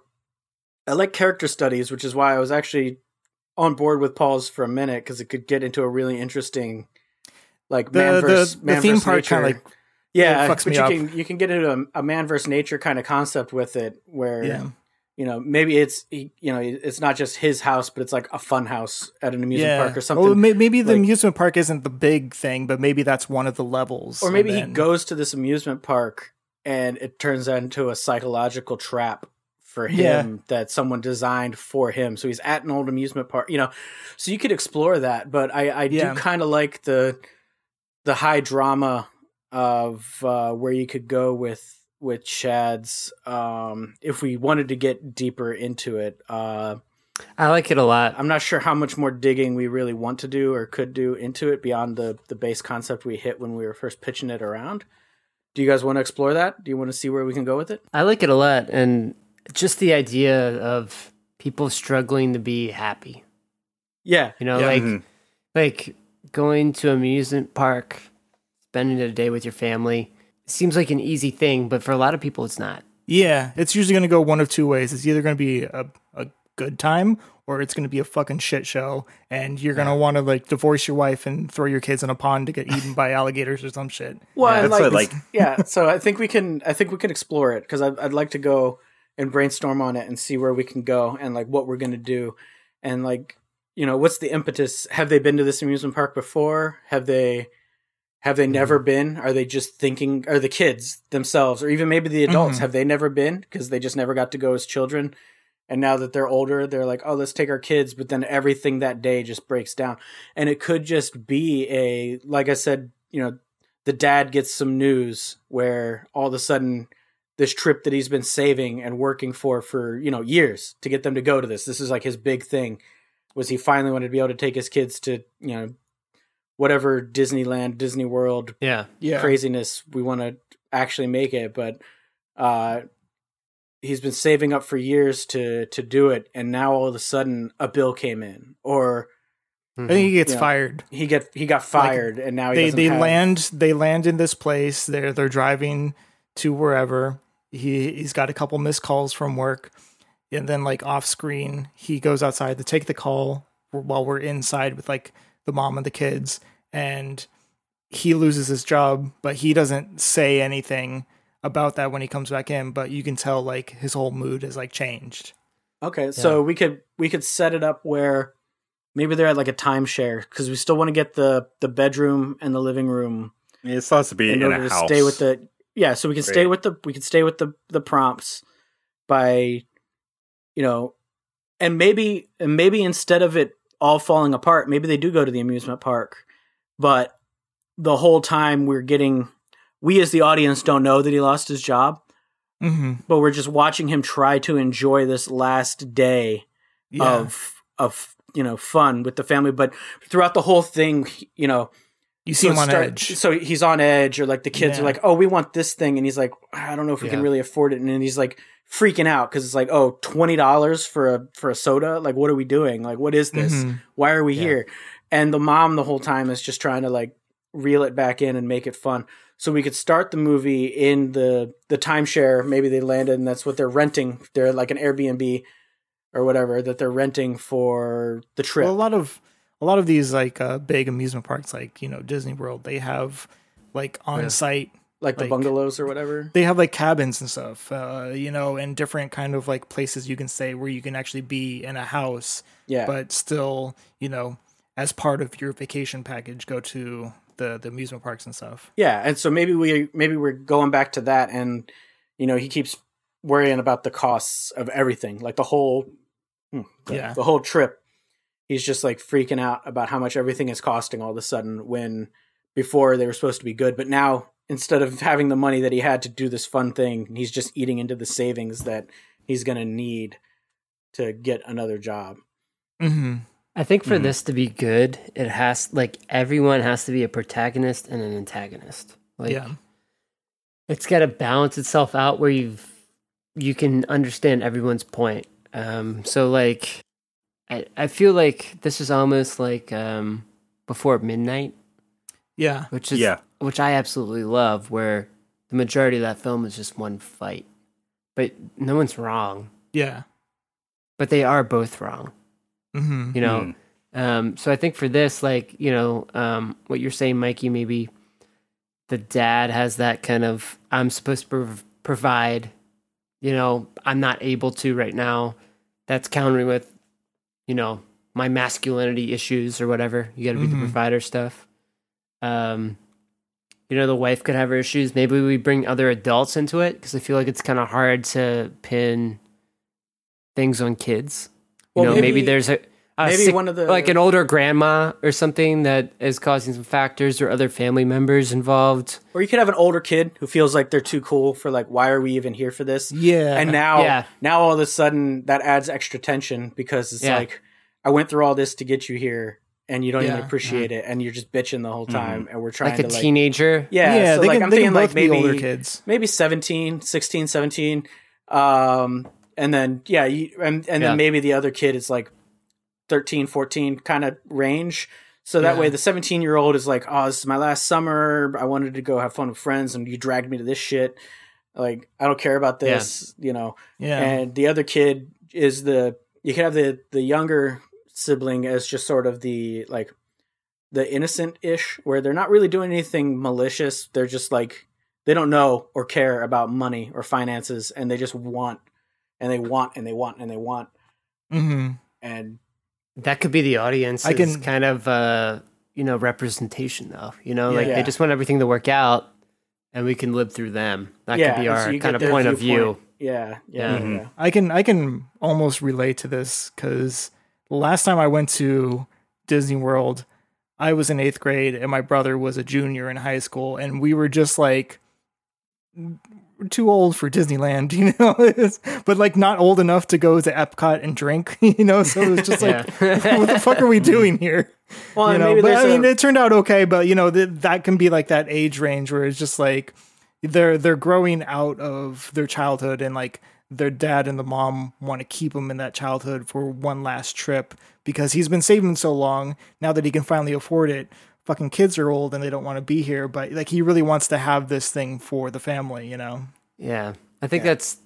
I like character studies, which is why I was actually on board with Paul's for a minute because it could get into a really interesting, like The- man the- versus the man theme versus part kinda, nature. like, yeah, fucks but me you up. can you can get into a, a man versus nature kind of concept with it, where Yeah. You know maybe it's you know it's not just his house, but it's like a fun house at an amusement yeah. park or something. Well, maybe the like- amusement park isn't the big thing, but maybe that's one of the levels. or maybe and he goes to this amusement park and it turns into a psychological trap for him that someone designed for him so he's at an old amusement park you know so you could explore that but i i Yeah. do kind of like the the high drama of uh where you could go with with chad's um if we wanted to get deeper into it uh I like it a lot. i'm not sure how much more digging we really want to do or could do into it beyond the the base concept we hit when we were first pitching it around do you guys want to explore that do you want to see where we can go with it I like it a lot, and just the idea of people struggling to be happy. yeah You know, Yeah. like Mhm. like going to amusement park, spending a day with your family. Seems like an easy thing, but for a lot of people, it's not. Yeah, it's usually going to go one of two ways. It's either going to be a, a good time or it's going to be a fucking shit show, and you're going to want to like divorce your wife and throw your kids in a pond to get eaten by alligators or some shit. Well, Yeah, that's like, like- yeah. So I think we can. I think we can explore it because I'd, I'd like to go and brainstorm on it and see where we can go and like what we're gonna do, and like you know what's the impetus? Have they been to this amusement park before? Have they? Have they never been? Are they just thinking? Are the kids themselves, or even maybe the adults? Mhm. Have they never been because they just never got to go as children? And now that they're older, they're like, oh, let's take our kids. But then everything that day just breaks down. And it could just be a, like I said, you know, the dad gets some news where all of a sudden this trip that he's been saving and working for for you know years to get them to go to this this is like his big thing was he finally wanted to be able to take his kids to you know whatever disneyland disney world Yeah. Yeah, craziness we want to actually make it but uh he's been saving up for years to to do it and now all of a sudden a bill came in or I think he gets Yeah. fired. he get he got fired and now he They they have- land they land in this place. They're they're driving to wherever. He he's got a couple missed calls from work, and then like off screen he goes outside to take the call while we're inside with like the mom and the kids, and he loses his job, but he doesn't say anything about that when he comes back in. But you can tell like his whole mood has like changed. Okay, so we could we could set it up where maybe they're at like a timeshare because we still want to get the the bedroom and the living room It still has to be in, in, order a to house. stay with the yeah. So we can stay with the we can stay with the the prompts by you know, and maybe and maybe instead of it all falling apart, maybe they do go to the amusement park, but the whole time we're getting we as the audience don't know that he lost his job Mm-hmm. but we're just watching him try to enjoy this last day Yeah. of of you know fun with the family but throughout the whole thing you know you see so him on start- edge. so he's on edge or like the kids Yeah. are like oh we want this thing and he's like i don't know if we can really afford it and then he's like freaking out because it's like oh $20 for a for a soda like what are we doing like what is this Mhm. why are we Yeah. here and the mom the whole time is just trying to like reel it back in and make it fun so we could start the movie in the the timeshare maybe they landed and that's what they're renting they're like an airbnb or whatever that they're renting for the trip Well, a lot of a lot of these like uh, big amusement parks, like you know Disney World, they have like on site. like the like- bungalows or whatever They have like cabins and stuff, uh, you know, and different kind of like places you can stay where you can actually be in a house, yeah but still, you know, as part of your vacation package, go to the the amusement parks and stuff. Yeah, and so maybe we maybe we're going back to that, and you know he keeps worrying about the costs of everything, like the whole, hmm, the, Yeah. the whole trip. He's just like freaking out about how much everything is costing all of a sudden. When before they were supposed to be good, but now instead of having the money that he had to do this fun thing, he's just eating into the savings that he's going to need to get another job. Mm-hmm. I think for Mhm. this to be good, it has like everyone has to be a protagonist and an antagonist. Like yeah, it's got to balance itself out where you've you can understand everyone's point. Um, so like, I I feel like this is almost like um before midnight, yeah, which is Yeah. which I absolutely love, where the majority of that film is just one fight, but no one's wrong, yeah. but they are both wrong. Mhm. you know. Um, so I think for this, like you know, um, what you're saying, Mikey, maybe the dad has that kind of I'm supposed to prov- provide, you know, I'm not able to right now. That's countering with, you know, my masculinity issues or whatever. You got to be the Mhm. provider stuff. Um, you know, the wife could have her issues. Maybe we bring other adults into it because I feel like it's kind of hard to pin things on kids. You know, maybe, maybe- there's a maybe sick- one of the- like an older grandma or something that is causing some factors or other family members involved. Or you could have an older kid who feels like they're too cool for like, why are we even here for this? Yeah. And now, Yeah. now all of a sudden that adds extra tension because it's Yeah. like, I went through all this to get you here, and you don't even Yeah. appreciate it, and you're just bitching the whole time, and we're trying Like a to like, teenager. yeah, yeah, so they like can, I'm they thinking like maybe be older kids. maybe 17 16 17 um and then yeah you, and, and Yeah. then maybe the other kid is like 13 14 kind of range. So that Yeah. way the 17 year old is like oh this is my last summer. I wanted to go have fun with friends and you dragged me to this shit. Like i don't care about this you know? Yeah. and the other kid is the you can have the the younger sibling as just sort of the like the innocent ish where they're not really doing anything malicious. They're just like they don't know or care about money or finances and they just want and they want and they want and they want. Hmm and That could be the audience. I I can- can kind of uh, you know representation though. You know, like Yeah. they just want everything to work out, and we can live through them. That yeah could be our so kind of their point of view. viewpoint. yeah yeah Yeah. yeah, I can I can almost relate to this because last time I went to Disney World, I was in eighth grade and my brother was a junior in high school, and we were just like we're too old for Disneyland, you know, but like not old enough to go to Epcot and drink, you know. So it was just like, what the fuck are we doing here? well you know, maybe but I mean, a- it turned out okay. But you know, th- that can be like that age range where it's just like they're they're growing out of their childhood, and like their dad and the mom want to keep them in that childhood for one last trip because he's been saving so long. Now that he can finally afford it, fucking kids are old and they don't want to be here. But like he really wants to have this thing for the family, you know. Yeah, I think that's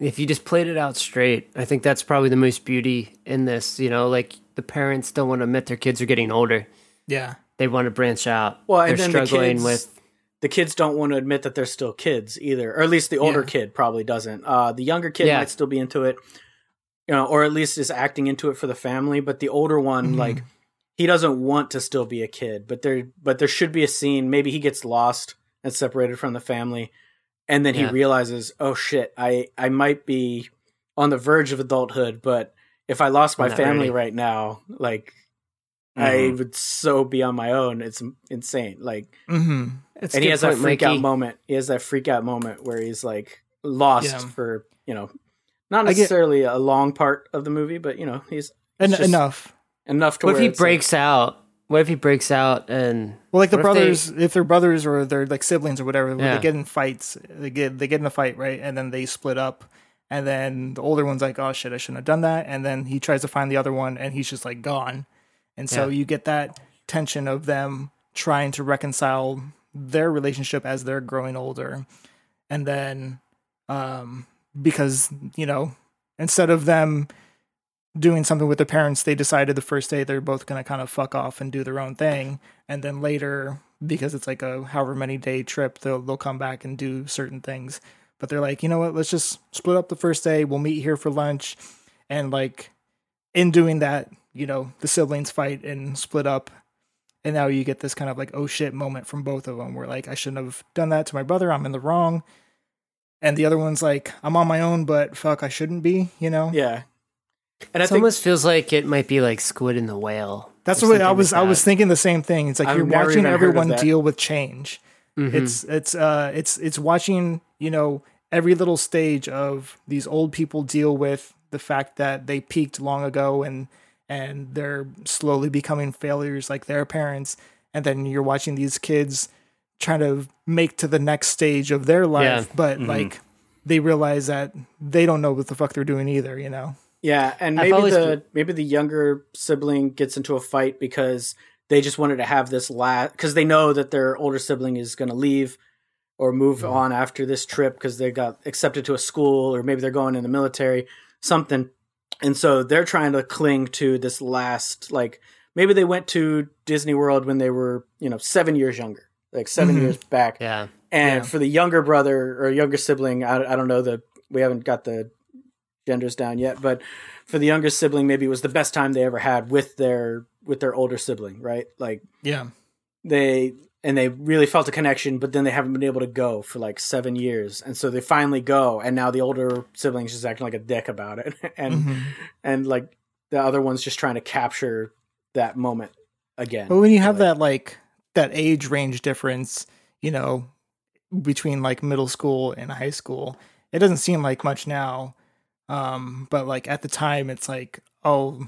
if you just played it out straight. I think that's probably the most beauty in this. You know, like the parents don't want to admit their kids are getting older. Yeah. They want to branch out. Well, they're and then the struggling kids- with the kids don't want to admit that they're still kids either, or at least the older Yeah. kid probably doesn't. Uh, the younger kid Yeah. might still be into it, you know, or at least is acting into it for the family. But the older one, Mhm. like, he doesn't want to still be a kid. But there, but there should be a scene. Maybe he gets lost and separated from the family, and then Yeah. he realizes, oh shit, I I might be on the verge of adulthood, but if I lost my family ready. right now, like. I Mhm. would so be on my own. It's insane. Like, Mm-hmm. It's and he has that point, freak Mikey. out moment. He has that freak out moment where he's like lost Yeah. for you know, not I get- necessarily a long part of the movie, but you know, he's En- just enough. Enough to What if he it's like- breaks out? What if he breaks out and Well, like the What if they- brothers, if, they're brothers or they're like siblings or whatever, Yeah. they get in fights, they get they get in a fight, right? And then they split up, and then the older one's like, "Oh shit, I shouldn't have done that." And then he tries to find the other one, and he's just like gone. And so Yeah. you get that tension of them trying to reconcile their relationship as they're growing older, and then um, because you know instead of them doing something with their parents, they decided the first day they're both going to kind of fuck off and do their own thing. And then later, because it's like a however many day trip, they'll, they'll come back and do certain things. But they're like, you know what, let's just split up the first day. We'll meet here for lunch. And like in doing that, you know, the siblings fight and split up. And now you get this kind of like, oh shit moment from both of them where like, I shouldn't have done that to my brother. I'm in the wrong. And the other one's like, I'm on my own, but fuck, I shouldn't be, you know? Yeah, and I it think almost feels like it might be like Squid and the Whale. That's what I was. like I was thinking the same thing. It's like I've you're watching even heard of everyone deal with change. Mhm. It's it's uh it's it's watching you know every little stage of these old people deal with the fact that they peaked long ago and and they're slowly becoming failures like their parents, and then you're watching these kids trying to make to the next stage of their life, Yeah. but Mhm. like they realize that they don't know what the fuck they're doing either. You know. Yeah, and maybe always the maybe the younger sibling gets into a fight because they just wanted to have this last because they know that their older sibling is going to leave or move Mm-hmm. on after this trip because they got accepted to a school or maybe they're going in the military something and so they're trying to cling to this last like maybe they went to Disney World when they were you know seven years younger, like 7 Mhm. years back, Yeah. and Yeah. for the younger brother or younger sibling, I, I don't know the we haven't got the genders down yet, but for the younger sibling, maybe it was the best time they ever had with their with their older sibling, right? Like Yeah. they and they really felt a connection, but then they haven't been able to go for like seven years, and so they finally go, and now the older sibling's just acting like a dick about it, and Mhm. and like the other one's just trying to capture that moment again. But when you have Like, that like that age range difference, you know, between like middle school and high school, it doesn't seem like much now. Um, but like at the time, it's like, oh,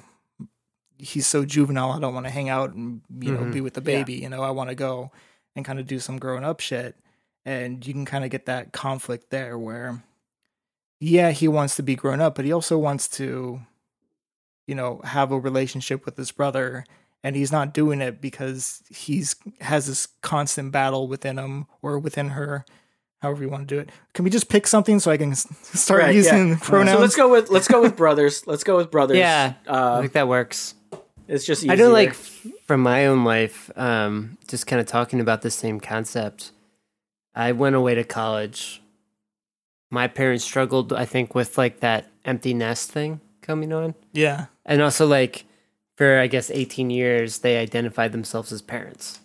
he's so juvenile. I don't want to hang out and you know Mhm. be with the baby. You know, I want to go and kind of do some grown up shit. And you can kind of get that conflict there where, yeah, he wants to be grown up, but he also wants to, you know, have a relationship with his brother and he's not doing it because he's has this constant battle within him or within her however you want to do it can we just pick something so i can start Right, using yeah. pronouns So let's go with let's go with brothers. Let's go with brothers. Yeah. I uh, think that works. it's just easier. I know, like, from my own life, um, just kind of talking about the same concept. I went away to college. My parents struggled, I think, with like that empty nest thing coming on. yeah And also, like, for I guess 18 years, they identified themselves as parents.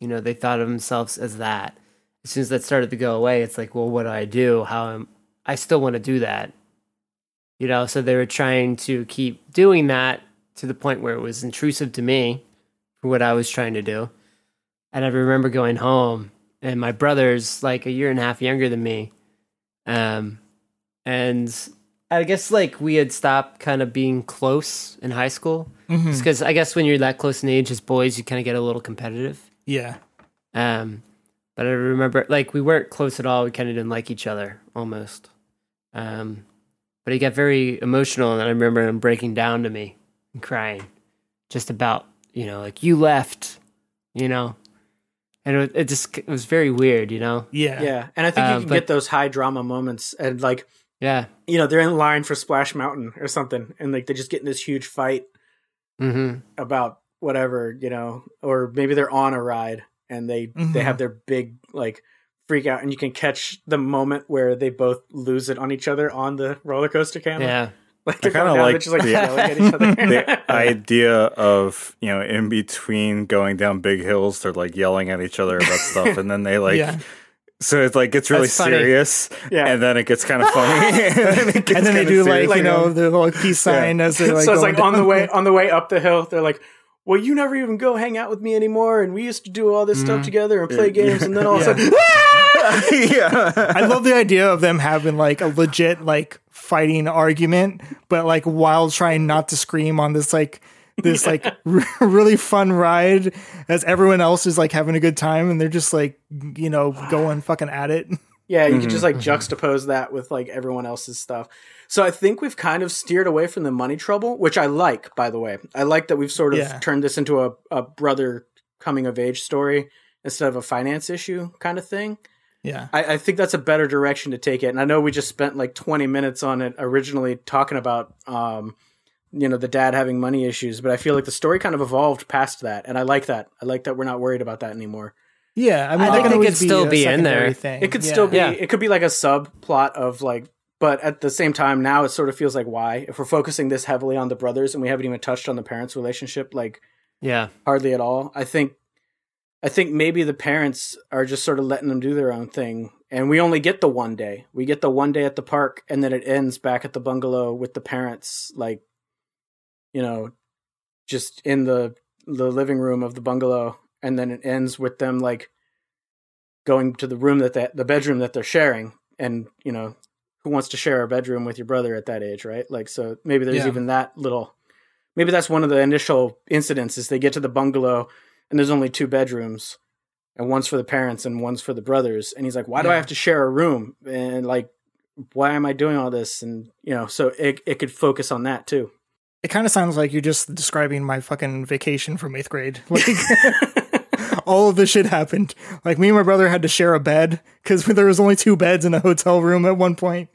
You know, they thought of themselves as that. As soon as that started to go away, it's like, well, what do I do? How am I still want to do that? You know, so they were trying to keep doing that to the point where it was intrusive to me for what I was trying to do. And I remember going home, and my brother's like a year and a half younger than me. Um, and I guess like we had stopped kind of being close in high school. Because I guess when you're that close in age as boys, you kind of get a little competitive. yeah Um, but I remember like we weren't close at all. We kind of didn't like each other almost. Um, but he got very emotional, and I remember him breaking down to me and crying, just about you know like you left, you know, and it, it just it was very weird, you know. yeah yeah, and I think you Uh, can but- get those high drama moments, and like Yeah. you know they're in line for Splash Mountain or something, and like they just get in this huge fight Mm-hmm. about whatever you know, or maybe they're on a ride and they they Mhm. have their big like freak out, and you can catch the moment where they both lose it on each other on the roller coaster camera. Yeah. like they're kinda going down, they're like just like the- at each other. the idea of you know in between going down big hills they're like yelling at each other about stuff and then they like yeah so it like gets really serious Yeah. and then it gets kind of funny and then, and then they kinda do like you know the little peace sign as they're like so it's going like on the way on the way up the hill, they're like, "Well, you never even go hang out with me anymore, and we used to do all this stuff mm-hmm. together and play games, and then all of a Yeah. sudden, yeah I love the idea of them having like a legit like fighting argument, but like while trying not to scream on this like this like r- really fun ride as everyone else is like having a good time and they're just like you know going fucking at it. yeah, you can mm-hmm. just like mm-hmm. juxtapose that with like everyone else's stuff. So I think we've kind of steered away from the money trouble, which I like, by the way. I like that we've sort of Yeah. turned this into a, a brother coming of age story instead of a finance issue kind of thing. Yeah. I, I think that's a better direction to take it. And I know we just spent like 20 minutes on it originally talking about, um, you know, the dad having money issues, but I feel like the story kind of evolved past that. And I like that. I like that we're not worried about that anymore. Yeah, I mean, I think it always could still a be in there. secondary Thing. It could Yeah. still be, Yeah. it could be like a subplot of like, but at the same time, now it sort of feels like why? If we're focusing this heavily on the brothers and we haven't even touched on the parents' relationship, like Yeah. hardly at all. I think I think maybe the parents are just sort of letting them do their own thing. And we only get the one day. We get the one day at the park and then it ends back at the bungalow with the parents like you know just in the the living room of the bungalow and then it ends with them like going to the room that they, the bedroom that they're sharing and you know who wants to share a bedroom with your brother at that age right? Like so maybe there's Yeah. even that little maybe that's one of the initial incidents is they get to the bungalow and there's only two bedrooms and one's for the parents and one's for the brothers. And he's like why do i have to share a room? And like why am i doing all this? And you know so it, it could focus on that too. It kind of sounds like you're just describing my fucking vacation from eighth grade. Like all of this shit happened. Like me and my brother had to share a bed because there was only two beds in a hotel room at one point.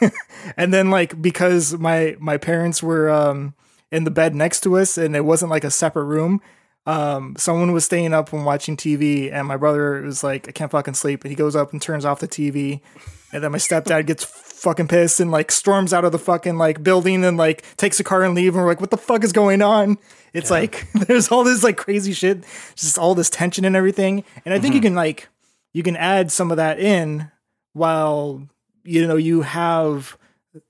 and then like because my my parents were um in the bed next to us and it wasn't like a separate room. Um, someone was staying up and watching TV, and my brother was like, "I can't fucking sleep." And he goes up and turns off the TV, and then my stepdad gets fucking pissed and like storms out of the fucking like building and like takes a car and leave. And we're like, "What the fuck is going on?" It's like there's all this like crazy shit, just all this tension and everything. And I think you can like you can add some of that in while you know you have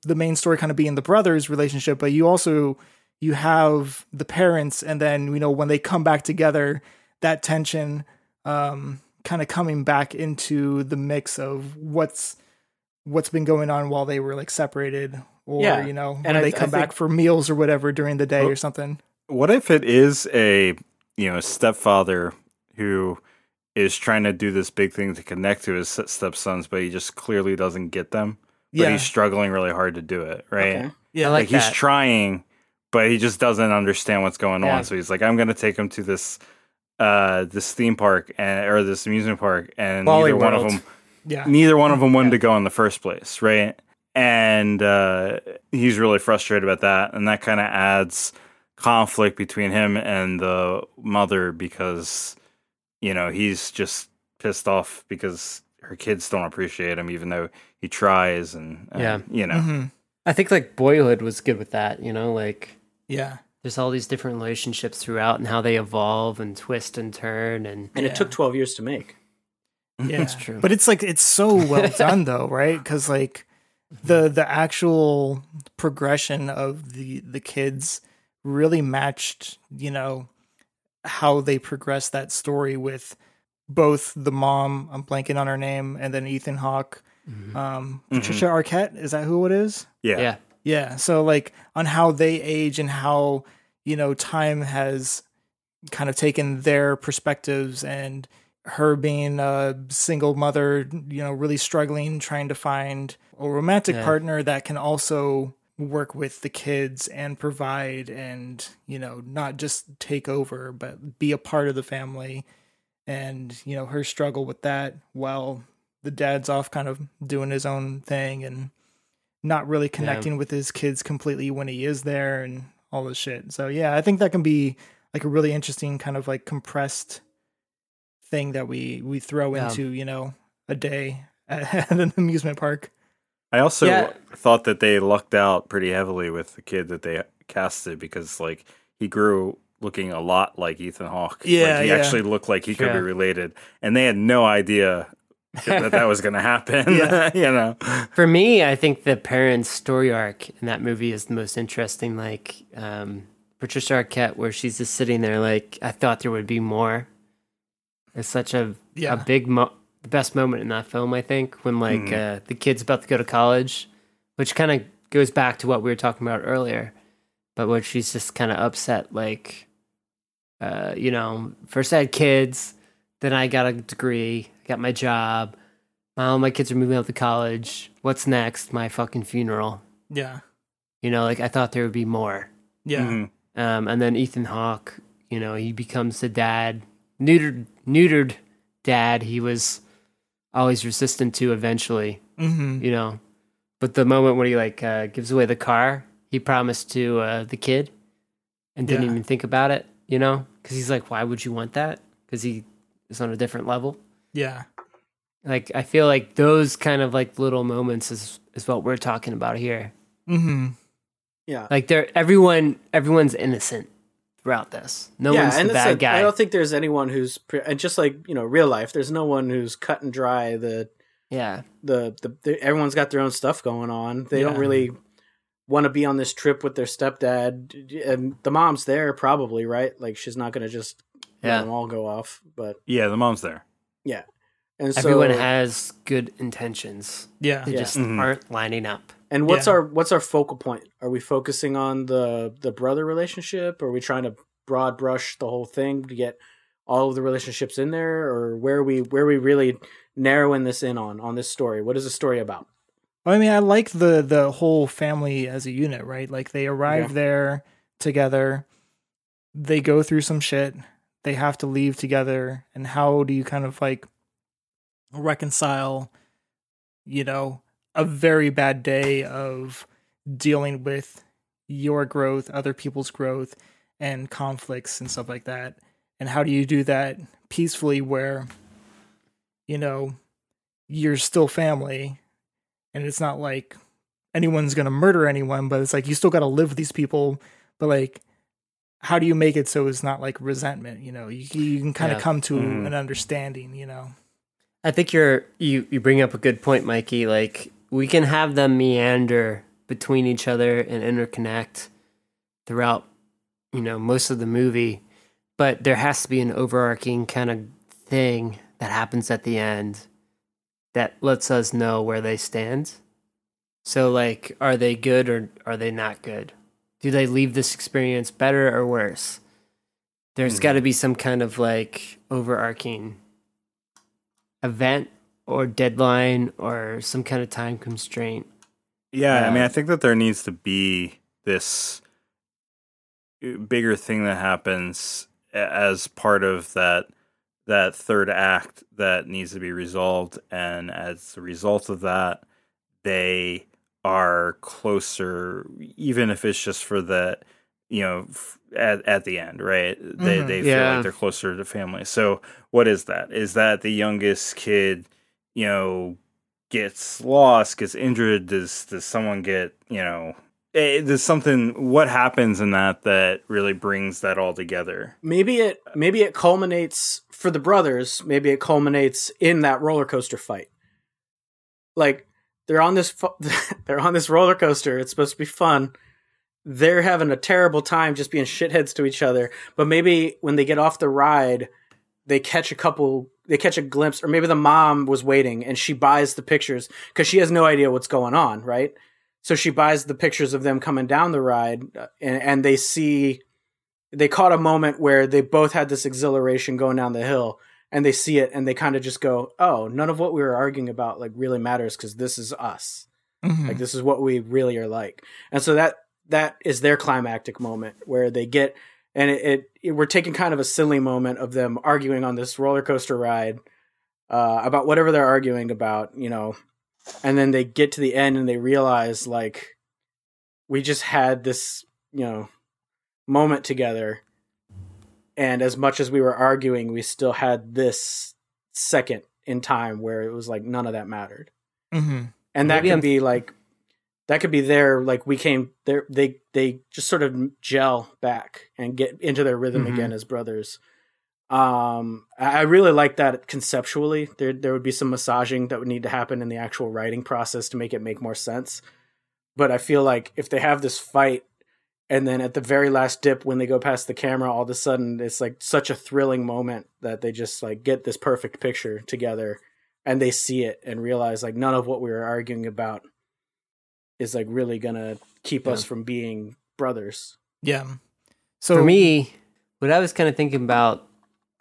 the main story kind of being the brothers relationship, but you also you have the parents, and then you know when they come back together, that tension um, kind of coming back into the mix of what's what's been going on while they were like separated, or Yeah, you know when and they I come back think- for meals or whatever during the day Well- or something. What if it is a you know stepfather who is trying to do this big thing to connect to his stepsons, but he just clearly doesn't get them. But Yeah, he's struggling really hard to do it, right? Okay. yeah, I Like, like he's trying, but he just doesn't understand what's going Yeah. on. So he's like, I'm gonna take him to this uh this theme park and or this amusement park and Wally neither one of them yeah, neither one of them wanted to go in the first place, right? And uh, he's really frustrated about that, and that kind of adds conflict between him and the mother because you know he's just pissed off because her kids don't appreciate him, even though he tries, and, and, Yeah. you know, hmm I think like Boyhood was good with that. You know, like yeah, there's all these different relationships throughout and how they evolve and twist and turn and And Yeah. it took 12 years to make. Yeah. That's true. But it's like it's so well done though, right? Because like the the actual progression of the the kids really matched, you know, how they progressed that story with both the mom, I'm blanking on her name, and then Ethan Hawke, um, Mhm. Patricia Arquette. Is that who it is? yeah, yeah. Yeah. So like on how they age and how, you know, time has kind of taken their perspectives and her being a single mother, you know, really struggling trying to find a romantic Yeah. partner that can also work with the kids and provide and, you know, not just take over, but be a part of the family. And, you know, her struggle with that while the dad's off kind of doing his own thing and not really connecting with his kids completely when he is there and all this shit. So yeah, I think that can be like a really interesting kind of like compressed thing that we we throw Yeah. into, you know, a day at an amusement park. I also Yeah. thought that they lucked out pretty heavily with the kid that they casted because like he grew looking a lot like Ethan Hawke. Yeah, like, he yeah. actually looked like he could be related, and they had no idea that that was going to happen. Yeah. you know, For me, I think the parents' story arc in that movie is the most interesting. Like um, Patricia Arquette, where she's just sitting there, like I thought there would be more. It's such a Yeah. a big mo- the best moment in that film. I think when like Mhm. uh, the kid's about to go to college, which kind of goes back to what we were talking about earlier, but where she's just kind of upset, like, uh, you know, first I had kids, then I got a degree, got my job. All my kids are moving out to college. What's next? My fucking funeral. Yeah. You know, like I thought there would be more. Yeah. Mhm. Um, and then Ethan Hawke, you know, he becomes the dad, neutered, neutered dad. He was always resistant to eventually, hmm you know. But the moment when he like uh, gives away the car, he promised to uh, the kid, and didn't Yeah. even think about it, you know, because he's like, why would you want that? Because he is on a different level. Yeah. Like I feel like those kind of like little moments is is what we're talking about here. hmm Yeah. Like they're everyone everyone's innocent throughout this. No yeah, one's the bad like, guy. I don't think there's anyone who's and just like you know real life. There's no one who's cut and dry. The yeah, the the, the everyone's got their own stuff going on. They don't really want to be on this trip with their stepdad, and the mom's there probably right. Like she's not going to just let them all go off. But yeah, the mom's there. Yeah. And so everyone has good intentions. Yeah. They Yeah. just Mhm. aren't lining up. And what's Yeah. our what's our focal point? Are we focusing on the the brother relationship? Are we trying to broad brush the whole thing to get all of the relationships in there, or where are we where are we really narrowing this in on on this story? What is the story about? I mean, I like the the whole family as a unit, right? Like they arrive Yeah. there together, they go through some shit, they have to leave together and how do you kind of like reconcile you know a very bad day of dealing with your growth other people's growth and conflicts and stuff like that and how do you do that peacefully where you know you're still family and it's not like anyone's going to murder anyone but it's like you still got to live with these people but like how do you make it so it's not like resentment you know you, you can kind of Yeah. come to Mhm. an understanding you know I think you're you you bring up a good point, Mikey. Like we can have them meander between each other and interconnect throughout, you know, most of the movie, but there has to be an overarching kind of thing that happens at the end that lets us know where they stand. So like are they good or are they not good? Do they leave this experience better or worse? There's Mhm. got to be some kind of like overarching event or deadline or some kind of time constraint. Yeah, I mean, Uh, I think that there needs to be this uh, bigger thing that happens as part of that that third act that needs to be resolved, and as a result of that, they are closer, even if it's just for the, you know, f- at at the end, right? They Mhm. they feel Yeah. like they're closer to family. So, what is that? Is that the youngest kid, you know, gets lost, gets injured? Does does someone get you know? eh, There's something. What happens in that that really brings that all together? maybe it maybe it culminates for the brothers maybe it culminates in that roller coaster fight like they're on this they're on this roller coaster it's supposed to be fun they're having a terrible time just being shitheads to each other but maybe when they get off the ride they catch a couple they catch a glimpse or maybe the mom was waiting and she buys the pictures because she has no idea what's going on right? So she buys the pictures of them coming down the ride uh, and, and they see they caught a moment where they both had this exhilaration going down the hill and they see it and they kind of just go oh none of what we were arguing about like really matters because this is us. Mhm. like this is what we really are like. And so that that is their climactic moment where they get and it, it, it- we're taking kind of a silly moment of them arguing on this roller coaster ride uh, about whatever they're arguing about you know and then they get to the end and they realize like we just had this you know moment together and as much as we were arguing we still had this second in time where it was like none of that mattered Mhm. and that Maybe could I'm- be like that could be their like we came there they they just sort of gel back and get into their rhythm Mhm. again as brothers. Um i I really like that conceptually. There there would be some massaging that would need to happen in the actual writing process to make it make more sense. But i feel like if they have this fight and then at the very last dip when they go past the camera all of a sudden it's like such a thrilling moment that they just like get this perfect picture together and they see it and realize like none of what we were arguing about is like really gonna keep us from being brothers. Yeah. So For me, what I was kind of thinking about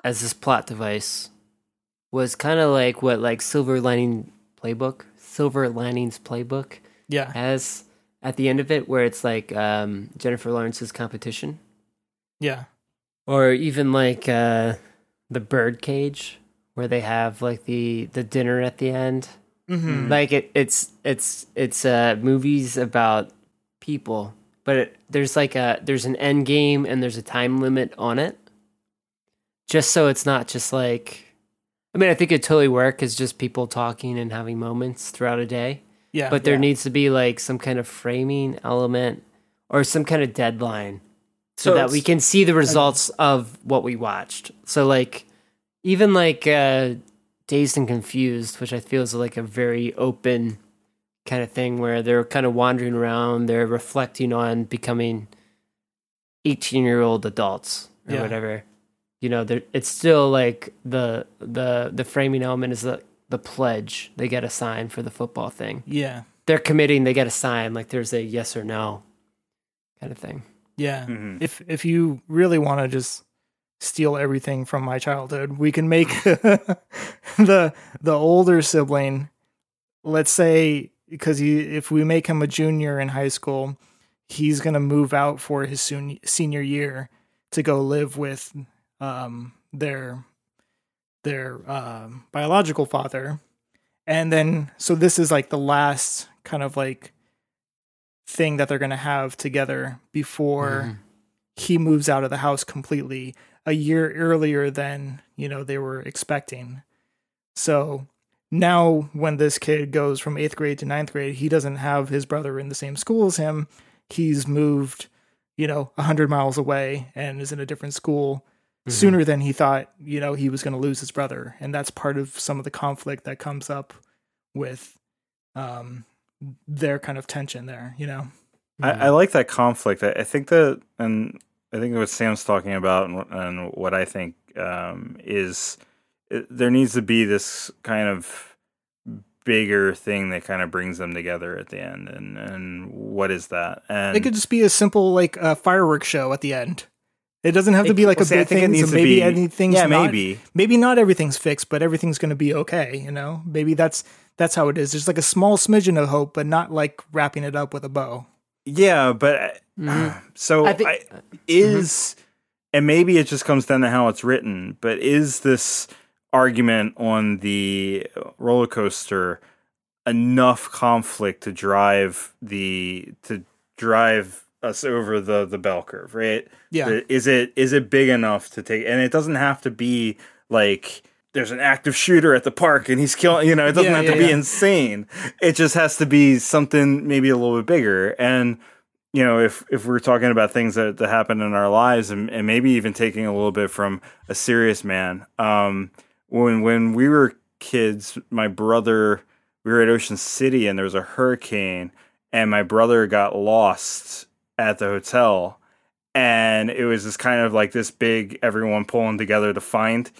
as this plot device was kind of like what like Silver Lining Playbook, Silver Linings Playbook yeah. has at the end of it, where it's like um, Jennifer Lawrence's competition, yeah. Or even like uh, the Birdcage, where they have like the the dinner at the end. Mhm. Like it, it's it's it's uh, movies about people, but it, there's like a there's an end game and there's a time limit on it, just so it's not just like. I mean, I think it totally work as just people talking and having moments throughout a day yeah but there Yeah. needs to be like some kind of framing element or some kind of deadline so, So that we can see the results of what we watched so like even like uh dazed and confused which i feel is like a very open kind of thing where they're kind of wandering around they're reflecting on becoming 18 year old adults or Yeah. whatever. You know it's still like the the the framing element is the the pledge they get a sign for the football thing. Yeah. They're committing they get a sign like there's a yes or no kind of thing. Yeah. Mhm. if if you really want to just steal everything from my childhood. We can make the the older sibling let's say because he, if we make him a junior in high school he's going to move out for his soon, senior year to go live with um, their their um, biological father, and then so this is like the last kind of like thing that they're gonna have together before Mhm. he moves out of the house completely a year earlier than you know they were expecting. So now when this kid goes from eighth grade to ninth grade, he doesn't have his brother in the same school as him. He's moved, you know, a hundred miles away and is in a different school sooner than he thought, you know, he was going to lose his brother. And that's part of some of the conflict that comes up with um their kind of tension there, you know. I, I like that conflict. I, I think that, and I think what Sam's talking about, and, and what I think um, is it, there needs to be this kind of bigger thing that kind of brings them together at the end. And and what is that? And It could just be a simple like uh, fireworks show at the end. It doesn't have to It- be like well, a see, big thing. So maybe be- anything's yeah, not- maybe. maybe not everything's fixed, but everything's going to be okay. You know, maybe that's that's how it is. There's like a small smidgen of hope, but not like wrapping it up with a bow. Yeah, but Mhm. so I I think- is, and maybe it just comes down to how it's written. But is this argument on the roller coaster enough conflict to drive the to drive us over the the bell curve? Right? Yeah. Is it is it big enough to take? And it doesn't have to be like there's an active shooter at the park and he's killing. You know, it doesn't Yeah, have yeah, to be insane. It just has to be something maybe a little bit bigger. And you know, if if we're talking about things that, that happen in our lives, and, and maybe even taking a little bit from a serious man, um, when when we were kids, my brother, we were at Ocean City, and there was a hurricane, and my brother got lost at the hotel, and it was just kind of like this big everyone pulling together to find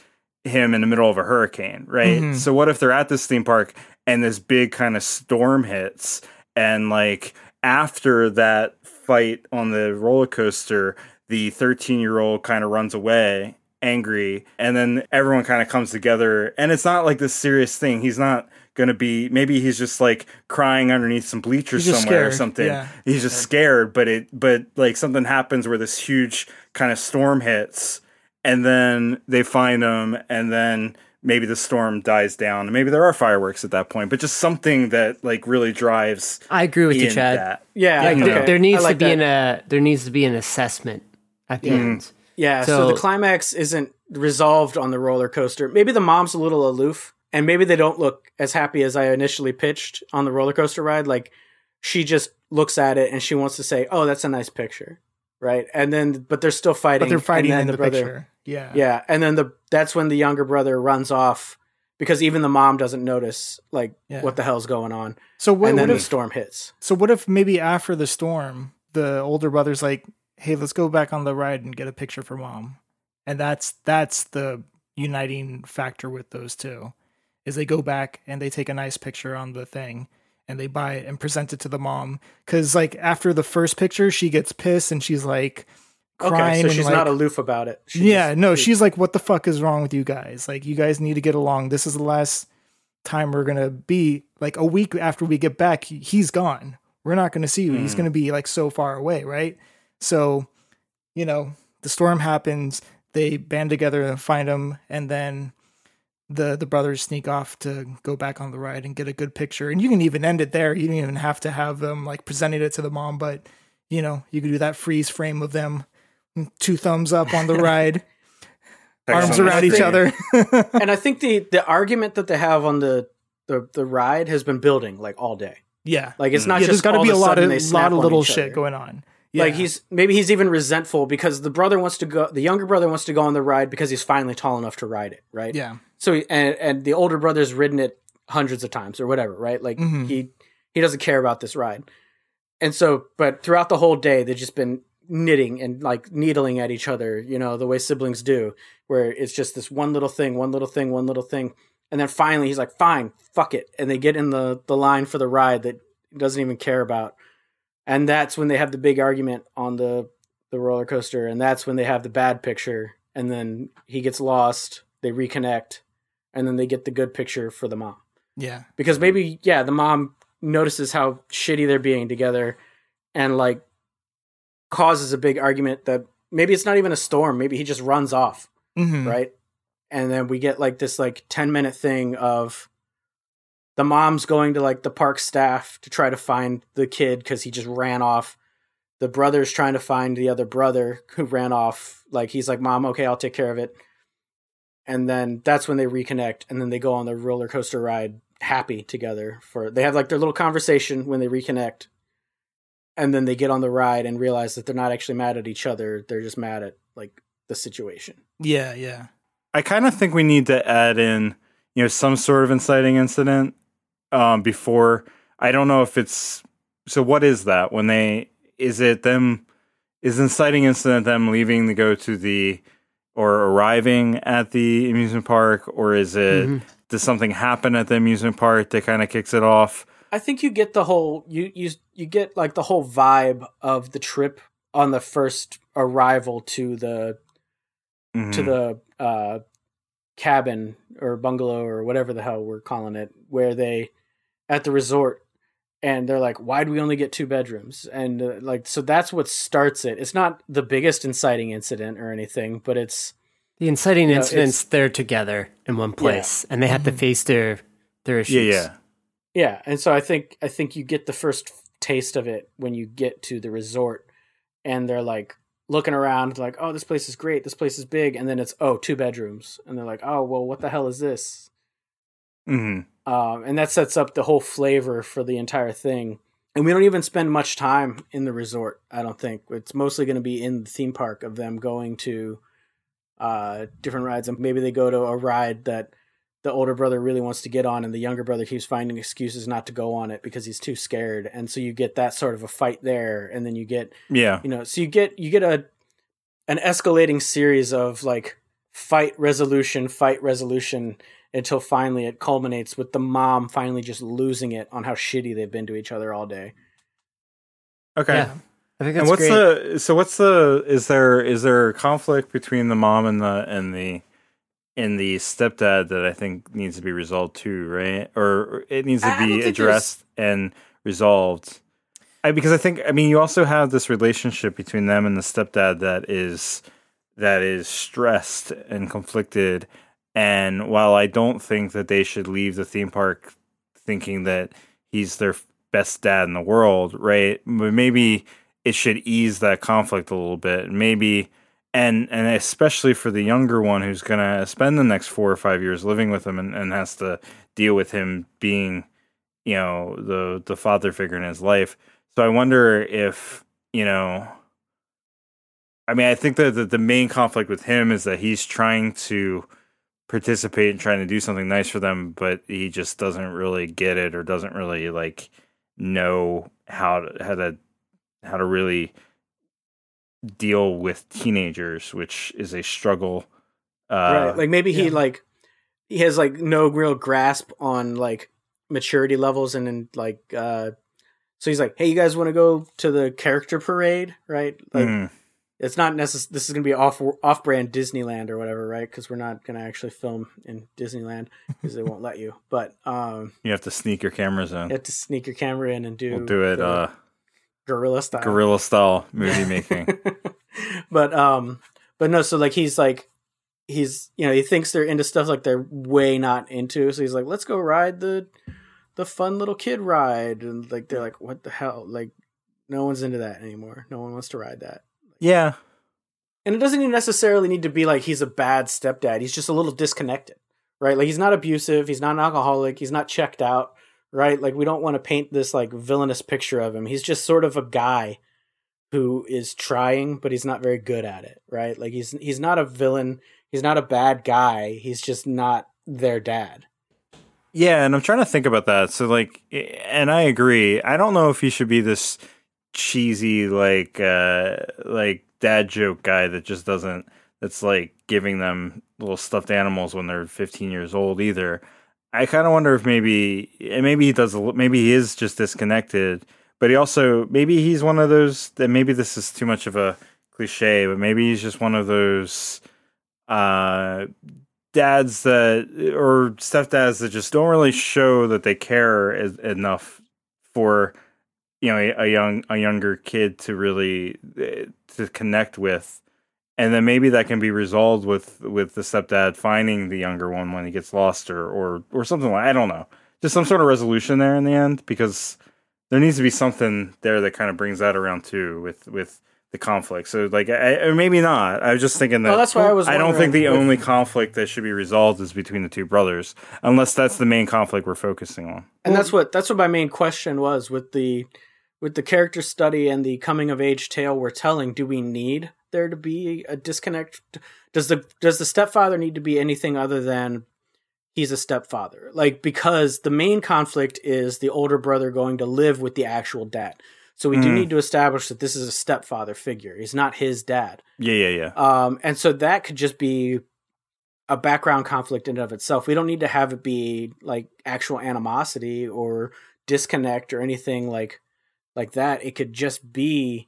him in the middle of a hurricane, right? Mhm. So what if they're at this theme park and this big kind of storm hits and like after that fight on the roller coaster, the 13 year old kind of runs away angry and then everyone kind of comes together and it's not like this serious thing. He's not going to be maybe he's just like crying underneath some bleachers somewhere or something. yeah. He's just scared, but it but like something happens where this huge kind of storm hits and then they find him and then maybe the storm dies down and maybe there are fireworks at that point but just something that like really drives I agree with you, in Chad. that Yeah, Like, you there, there needs I like to be that. an uh, there needs to be an assessment at the end. Yeah, so, So- the climax isn't resolved on the roller coaster. Maybe the mom's a little aloof, and maybe they don't look as happy as I initially pitched on the roller coaster ride. Like she just looks at it and she wants to say, "Oh, that's a nice picture," right? And then, but they're still fighting. But they're fighting and then in the, brother, picture. Yeah. Yeah, and then the that's when the younger brother runs off because even the mom doesn't notice like Yeah. what the hell's going on, So what, and what then the storm hits. so what if maybe after the storm, the older brother's like, "Hey, let's go back on the ride and get a picture for mom," and that's that's the uniting factor with those two, is they go back and they take a nice picture on the thing and they buy it and present it to the mom because like after the first picture, she gets pissed and she's like Okay, so she's like, not aloof about it. She yeah, just- no, she's like, "What the fuck is wrong with you guys? Like, you guys need to get along. This is the last time we're gonna be. Like, a week after we get back, he- he's gone. We're not gonna see you. He's Mm. gonna be like so far away, right? So, you know, the storm happens. They band together and find him, and then the the brothers sneak off to go back on the ride and get a good picture. And you can even end it there. You don't even have to have them like presenting it to the mom, but you know, you could do that freeze frame of them, two thumbs up on the ride arms Excellent. around each other. and I think the the argument that they have on the the, the ride has been building like all day. yeah, Like it's not yeah. There's just got to be a lot of they lot of little shit other. going on. Yeah. Like he's maybe he's even resentful because the brother wants to go. The younger brother wants to go on the ride because he's finally tall enough to ride it, right? yeah, So he, and and the older brother's ridden it hundreds of times or whatever, right? Like Mhm. he he doesn't care about this ride. And so, but throughout the whole day, they've just been knitting and like needling at each other, you know, the way siblings do, where it's just this one little thing, one little thing, one little thing. And then finally he's like, fine, fuck it. And they get in the, the line for the ride that he doesn't even care about. And that's when they have the big argument on the, the roller coaster. And that's when they have the bad picture. And then he gets lost. They reconnect. And then they get the good picture for the mom yeah, because maybe yeah the mom notices how shitty they're being together and like causes a big argument that maybe it's not even a storm maybe he just runs off Mhm. right? And then we get like this like 10 minute thing of the mom's going to like the park staff to try to find the kid because he just ran off. The brother's trying to find the other brother who ran off. Like he's like, Mom, okay, I'll take care of it. And then that's when they reconnect and then they go on the roller coaster ride happy together for they have like their little conversation when they reconnect. And then they get on the ride and realize that they're not actually mad at each other. They're just mad at like the situation. Yeah, yeah. I kind of think we need to add in, you know, some sort of inciting incident um, before. I don't know if it's so. What is that? When they is it them? Is inciting incident them leaving to go to the or arriving at the amusement park, or is it Mhm. does something happen at the amusement park that kind of kicks it off? I think you get the whole you you you get like the whole vibe of the trip on the first arrival to the to Mhm. the uh cabin or bungalow or whatever the hell we're calling it where they at the resort and they're like why do we only get two bedrooms and uh, like so that's what starts it it's not the biggest inciting incident or anything but it's The inciting Yeah, incidents, they're together in one place, and they have to face their their issues. yeah, yeah. Yeah, and so I think I think you get the first taste of it when you get to the resort, and they're like looking around, like, "Oh, this place is great. This place is big," and then it's oh, two bedrooms, and they're like, "Oh, well, what the hell is this?" hmm Um, and that sets up the whole flavor for the entire thing. And we don't even spend much time in the resort. I don't think it's mostly going to be in the theme park of them going to uh, different rides, and maybe they go to a ride that the older brother really wants to get on, and the younger brother keeps finding excuses not to go on it because he's too scared. And so you get that sort of a fight there, and then you get Yeah. you know so you get you get a an escalating series of like fight resolution fight resolution until finally it culminates with the mom finally just losing it on how shitty they've been to each other all day Okay. Yeah. I think that's and what's great. the so what's the is there is there a conflict between the mom and the and the and the stepdad that I think needs to be resolved too, right? Or it needs to I- I don't be addressed and resolved. I, because I think I mean you also have this relationship between them and the stepdad that is that is stressed and conflicted. And while I don't think that they should leave the theme park thinking that he's their best dad in the world, right? But maybe it should ease that conflict a little bit. Maybe and and especially for the younger one who's gonna spend the next four or five years living with him and, and has to deal with him being, you know, the the father figure in his life. So I wonder if, you know I mean, I think that the, the main conflict with him is that he's trying to participate and trying to do something nice for them, but he just doesn't really get it or doesn't really like know how to how to how to really deal with teenagers, which is a struggle. Uh, right like maybe he yeah. like he has like no real grasp on like maturity levels and then like uh so he's like hey you guys want to go to the character parade right like mhm. it's not necess- this is going to be off off brand Disneyland or whatever, right? Because we're not going to actually film in Disneyland because they won't let you. But um, you have to sneak your cameras in. you have to sneak your camera in and do we'll do it the uh, guerrilla style. guerrilla style movie making. but um, but no. So like he's like he's you know he thinks they're into stuff like they're way not into. So he's like, let's go ride the the fun little kid ride, and like they're like, what the hell? Like no one's into that anymore. No one wants to ride that. yeah, and it doesn't even necessarily need to be like he's a bad stepdad. He's just a little disconnected, right? Like he's not abusive. He's not an alcoholic. He's not checked out, right? Like we don't want to paint this like villainous picture of him. He's just sort of a guy who is trying, but he's not very good at it, right? Like he's he's not a villain. He's not a bad guy. He's just not their dad. Yeah, and I'm trying to think about that. So like and I agree. I don't know if he should be this cheesy like uh like dad joke guy that just doesn't that's like giving them little stuffed animals when they're 15 years old either. I kind of wonder if maybe maybe he does maybe he is just disconnected, but he also maybe he's one of those that maybe this is too much of a cliche, but maybe he's just one of those uh dads that or stepdads that just don't really show that they care as, enough for you know a, a young a younger kid to really eh, to connect with and then maybe that can be resolved with with the stepdad finding the younger one when he gets lost or or or something like I don't know, just some sort of resolution there in the end because there needs to be something there that kind of brings that around too with with the conflict. So like, I, or maybe not. I was just thinking that. Well, that's why I was I don't think the with- only conflict that should be resolved is between the two brothers, unless that's the main conflict we're focusing on. and that's what that's what my main question was with the with the character study and the coming of age tale we're telling do we need there to be a disconnect does the does the stepfather need to be anything other than he's a stepfather like because the main conflict is the older brother going to live with the actual dad so we do Mm. need to establish that this is a stepfather figure he's not his dad Yeah, yeah, yeah. um, and so that could just be a background conflict in and of itself. We don't need to have it be like actual animosity or disconnect or anything like like that. It could just be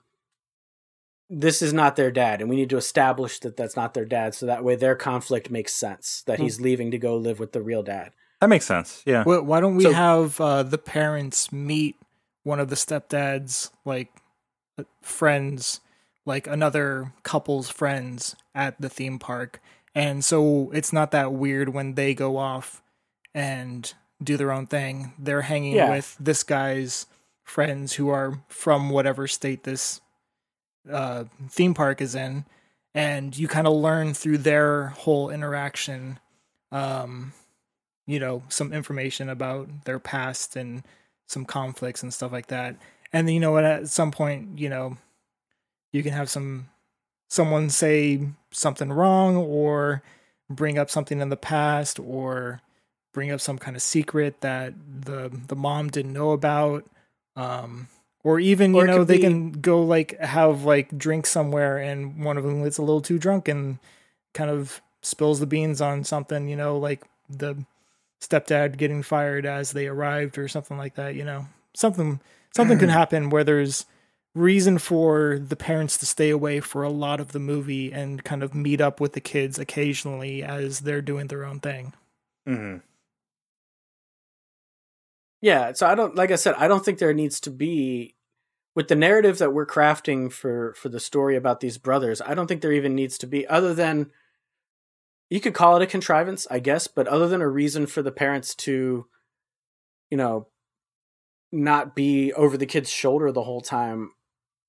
this is not their dad, and we need to establish that that's not their dad, so that way their conflict makes sense. That he's leaving to go live with the real dad. That makes sense. Yeah. Why, why don't we So- have uh, the parents meet one of the stepdads, like uh, friends, like another couple's friends at the theme park, and so it's not that weird when they go off and do their own thing. They're hanging Yeah. with this guy's friends who are from whatever state this uh, theme park is in, and you kind of learn through their whole interaction. Um, you know some information about their past and some conflicts and stuff like that and you know what at some point you know you can have some someone say something wrong or bring up something in the past or bring up some kind of secret that the the mom didn't know about um or even you Or know they be- can go like have like drink somewhere and one of them gets a little too drunk and kind of spills the beans on something you know like the stepdad getting fired as they arrived or something like that you know. Something something can happen where there's reason for the parents to stay away for a lot of the movie and kind of meet up with the kids occasionally as they're doing their own thing. Hmm Yeah, so I don't like I said I don't think there needs to be with the narrative that we're crafting for for the story about these brothers. I don't think there even needs to be other than you could call it a contrivance, I guess, but other than a reason for the parents to you know not be over the kid's shoulder the whole time.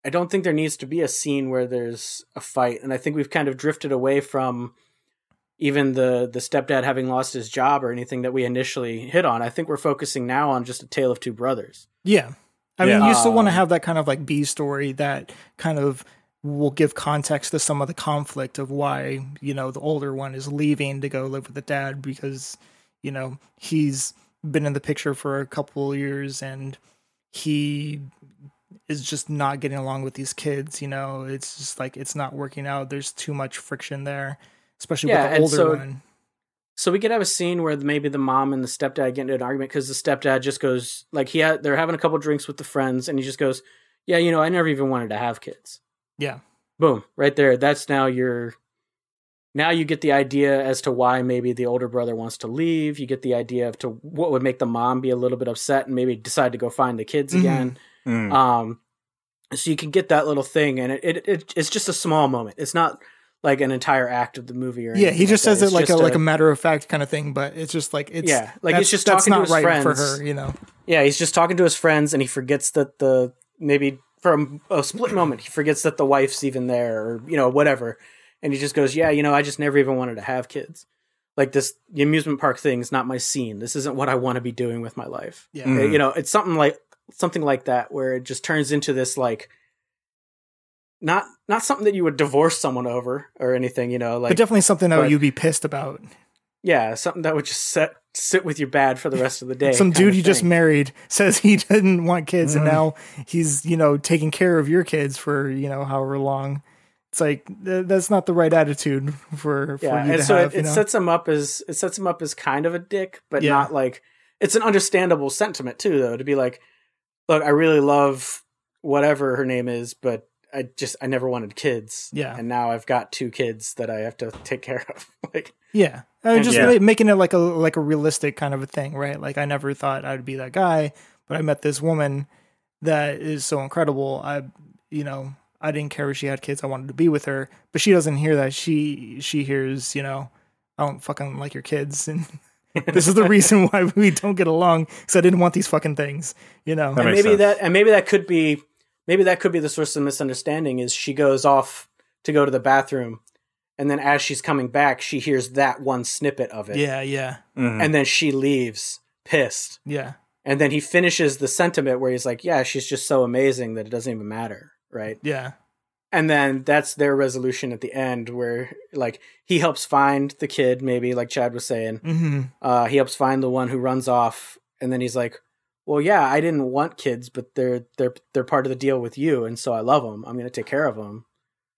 I don't think there needs to be a scene where there's a fight and I think we've kind of drifted away from even the the stepdad having lost his job or anything that we initially hit on. I think we're focusing now on just a tale of two brothers. yeah i mean you still want to Um, have that kind of like b story that kind of will give context to some of the conflict of why you know the older one is leaving to go live with the dad because you know he's been in the picture for a couple of years and he is just not getting along with these kids you know it's just like it's not working out there's too much friction there especially Yeah, with the older so- one So we could have a scene where maybe the mom and the stepdad get into an argument because the stepdad just goes like he had they're having a couple drinks with the friends and he just goes, "Yeah, you know, I never even wanted to have kids." yeah Boom, right there. That's now your now you get the idea as to why maybe the older brother wants to leave. You get the idea of to what would make the mom be a little bit upset and maybe decide to go find the kids Mhm. again. Mm. Um, so you can get that little thing, and it, it, it it's just a small moment. It's not like an entire act of the movie or yeah he just that. says it like a just like a matter of fact kind of thing but it's just like it's Yeah, like that's- he's just that's talking to not his right for her you know yeah. He's just talking to his friends, and he forgets that the maybe for a, a split moment he forgets that the wife's even there, or you know whatever, and he just goes, "Yeah, you know, I just never even wanted to have kids." Like this, the amusement park thing is not my scene. This isn't what I want to be doing with my life. yeah Mhm. you know it's something like something like that where it just turns into this like not not something that you would divorce someone over or anything you know like but definitely something that but- you'd be pissed about yeah something that would just set sit with you bad for the rest of the day some dude you just married says he didn't want kids and Mhm. now he's you know taking care of your kids for you know however long it's like th- that's not the right attitude for for yeah you and to so have it know? sets him up as it sets him up as kind of a dick but Yeah. not like it's an understandable sentiment too though to be like look i really love whatever her name is but i just i never wanted kids Yeah. and now i've got two kids that i have to take care of like yeah Uh, And- just Yeah. ma- making it like a like a realistic kind of a thing right like i never thought i'd be that guy but i met this woman that is so incredible i you know I didn't care if she had kids. I wanted to be with her. But she doesn't hear that. She she hears, you know, I don't fucking like your kids, and this is the reason why we don't get along because I didn't want these fucking things. You know. That and maybe sense. that and maybe that could be maybe that could be the source of misunderstanding is she goes off to go to the bathroom and then as she's coming back she hears that one snippet of it. Yeah, yeah, Mhm. and then she leaves pissed. Yeah, and then he finishes the sentiment where he's like yeah she's just so amazing that it doesn't even matter right? Yeah, and then that's their resolution at the end where like he helps find the kid maybe like chad was saying. Hmm uh, he helps find the one who runs off, and then he's like, "Well, yeah, I didn't want kids, but they're they're they're part of the deal with you, and so I love them. I'm going to take care of them."